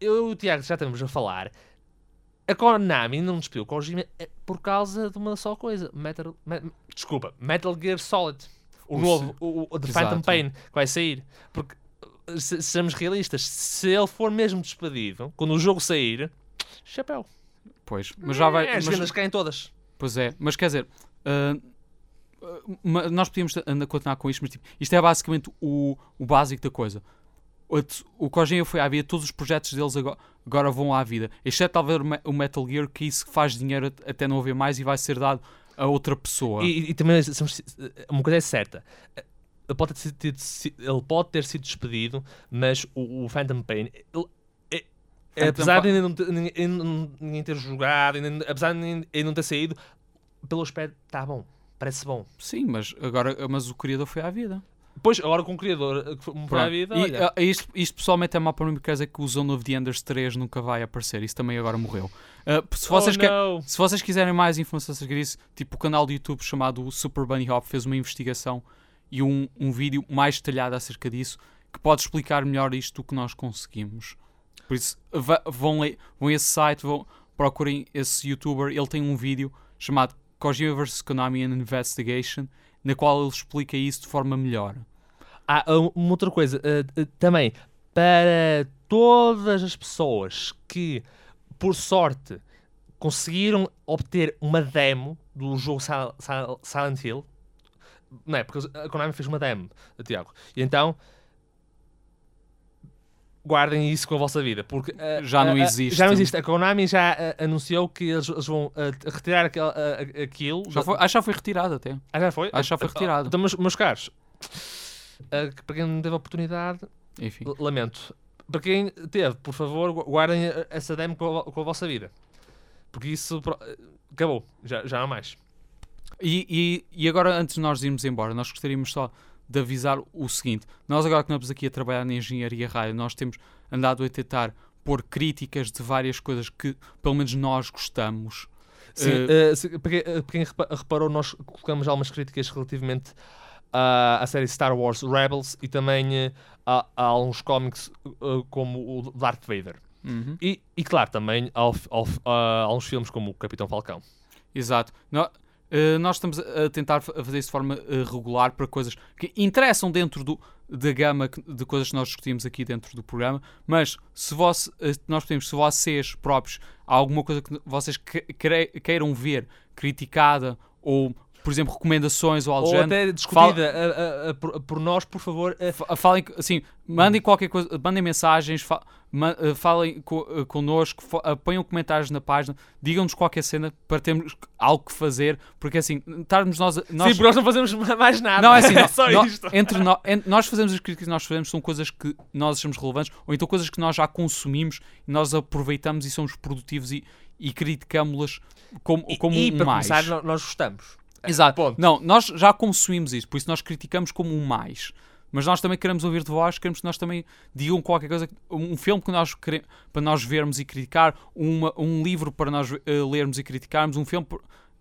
eu e o Tiago já estamos a falar, a Konami não despediu o Kojima por causa de uma só coisa: Metal, Me- desculpa, Metal Gear Solid. O, O novo, o, o The Phantom Exato. Pain, que vai sair. Porque, se, sejamos realistas, se ele for mesmo despedido, quando o jogo sair, chapéu. Pois, mas já vai. É, as mas- vendas caem todas. Pois é, mas quer dizer, ma- nós podíamos andar continuar com isto, mas tipo, isto é basicamente o, o básico da coisa. O, o Kojima foi à vida, todos os projetos deles agora, agora vão à vida, exceto talvez o Me- o Metal Gear, que isso faz dinheiro at- até não haver mais e vai ser dado a outra pessoa. E, e também uma coisa é certa. Ele pode ter sido, si- ele pode ter sido despedido, mas o, o Phantom Pain, ele- é- Phantom apesar de ninguém, ter jogado, ainda- apesar de ninguém- ainda não ter saído, pelo aspecto, está bom, parece bom. Sim, mas agora mas o criador foi à vida. Depois, agora com o criador, eh, que foi para a Pronto. vida, E, olha, ah, isto, isto pessoalmente é mau para mim porque dizer que o Zone of the Enders 3 nunca vai aparecer. Isso também agora morreu. Ah, se, vocês oh, que- se vocês quiserem mais informação acerca disso, tipo o canal do YouTube chamado Super Bunny Hop fez uma investigação e um, um vídeo mais detalhado acerca disso que pode explicar melhor isto do que nós conseguimos. Por isso, vão, le- vão esse site, vão, procurem esse youtuber. Ele tem um vídeo chamado Kojima vs Konami an Investigation, na qual ele explica isso de forma melhor. Ah, uma outra coisa ah, ah, também para todas as pessoas que, por sorte, conseguiram obter uma demo do jogo Sil- Sil- Silent Hill, não é? Porque a Konami fez uma demo, Tiago, e então guardem isso com a vossa vida, porque ah, Já não ah, ah, existe. Já não existe. A Konami já ah, anunciou que eles, eles vão retirar aquele, ah, aquilo. Já foi, acho que já foi retirado até. Ah, já foi? Acho que já foi Ah, retirado. Então, meus, meus caros, para quem não teve a oportunidade, Enfim. Lamento. Para quem teve, por favor, gu- guardem eh, essa demo com a, com a vossa vida. Porque isso eh, acabou. Já, já não há mais. E, e, e agora, antes de nós irmos embora, nós gostaríamos só de avisar o seguinte: nós, agora que estamos aqui a trabalhar na engenharia rádio, nós temos andado a tentar pôr críticas de várias coisas que, pelo menos, nós gostamos. Sim, Eh, eh, se- para, quem, eh, para quem repa- reparou, nós colocamos algumas críticas relativamente à, à série Star Wars Rebels e também eh, a, a alguns cómics como o Darth Vader. Uhum. E, e claro, também a uns filmes como o Capitão Falcão. Exato. No- eh, nós estamos a tentar fazer isso de forma eh, regular para coisas que interessam dentro do, da gama de coisas que nós discutimos aqui dentro do programa, mas se eh, nós podemos, se vocês próprios há alguma coisa que vocês que- queiram ver criticada ou, por exemplo, recomendações ou algo Ou até discutida a- a- a- por, nós, por favor. Falem, assim, mandem qualquer coisa, mandem mensagens, fa- ma- eh, falem co eh, connosco, fa- eh, ponham comentários na página, digam-nos qualquer cena para termos algo que fazer, porque assim, estarmos nós. nós Sim, porque nós não fazemos mais nada. não, é assim, nó- só isto. entre nó- en- nós fazemos as críticas que nós fazemos, são coisas que nós achamos relevantes, ou então coisas que nós já consumimos e nós aproveitamos e somos produtivos e, e criticamos-las como, E- como e, um para mais. começar, nó- nós gostamos. Exato. Ponto. Não, nós já consumimos isso, por isso nós criticamos como um mais. Mas nós também queremos ouvir de vós, queremos que nós também digam qualquer coisa, um filme que nós queremos, para nós vermos e criticar, uma, um livro para nós eh, lermos e criticarmos, um filme,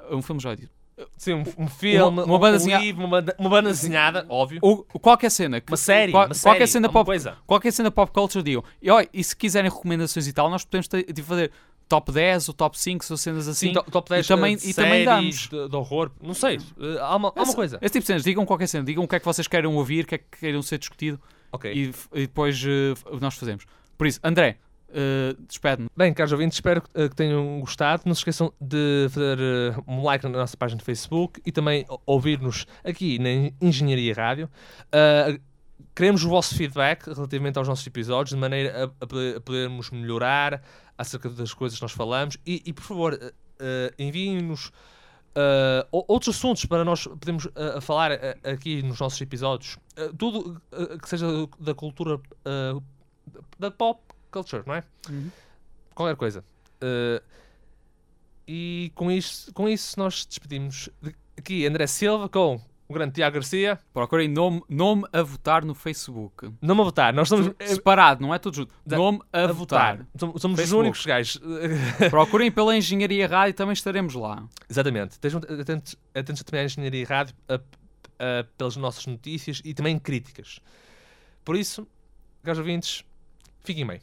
um filme já disse. Sim, um, um filme, uma banda um livro, uma banda, uma banda desenhada, óbvio. Ou qualquer cena, que- Uma série, qual- uma série, qualquer cena alguma pop, coisa. qualquer cena pop culture digam. E, olha, e se quiserem recomendações e tal, nós podemos ter, de fazer top 10 ou top 5 ou cenas assim. Sim, to- top 10 e também- de e também séries, damos. de, de horror. Não sei. eh, há uma, há uma coisa. Esse tipo de cenas, digam qualquer cena, digam o que é que vocês queiram ouvir, o que é que queiram ser discutido. Ok. e, e depois eh, f- nós fazemos. Por isso, André, eh, despede-me. Bem, caros ouvintes, espero eh, que tenham gostado. Não se esqueçam de fazer eh, um like na nossa página de Facebook e também ouvir-nos aqui na Engenharia Rádio. Ah, queremos o vosso feedback relativamente aos nossos episódios, de maneira a, a poder- a podermos melhorar acerca das coisas que nós falamos. E, e, por favor, eh, enviem-nos o- outros assuntos para nós podermos a falar aqui nos nossos episódios. Tudo que seja da cultura da pop culture, não é? qualquer coisa. Uh, e com isso, com isso nós despedimos de- aqui André Silva com o grande Tiago Garcia. Procurem nome, nome a votar no Facebook. Não me a votar, nós estamos Separado, não é tudo junto. Da- Nome a, a votar. votar. Somos, somos os únicos gajos. Procurem pela Engenharia Rádio e também estaremos lá. Exatamente. Estejam atentos, atentos também à Engenharia e Rádio a- a- pelas nossas notícias e também críticas. Por isso, caros ouvintes, fiquem bem.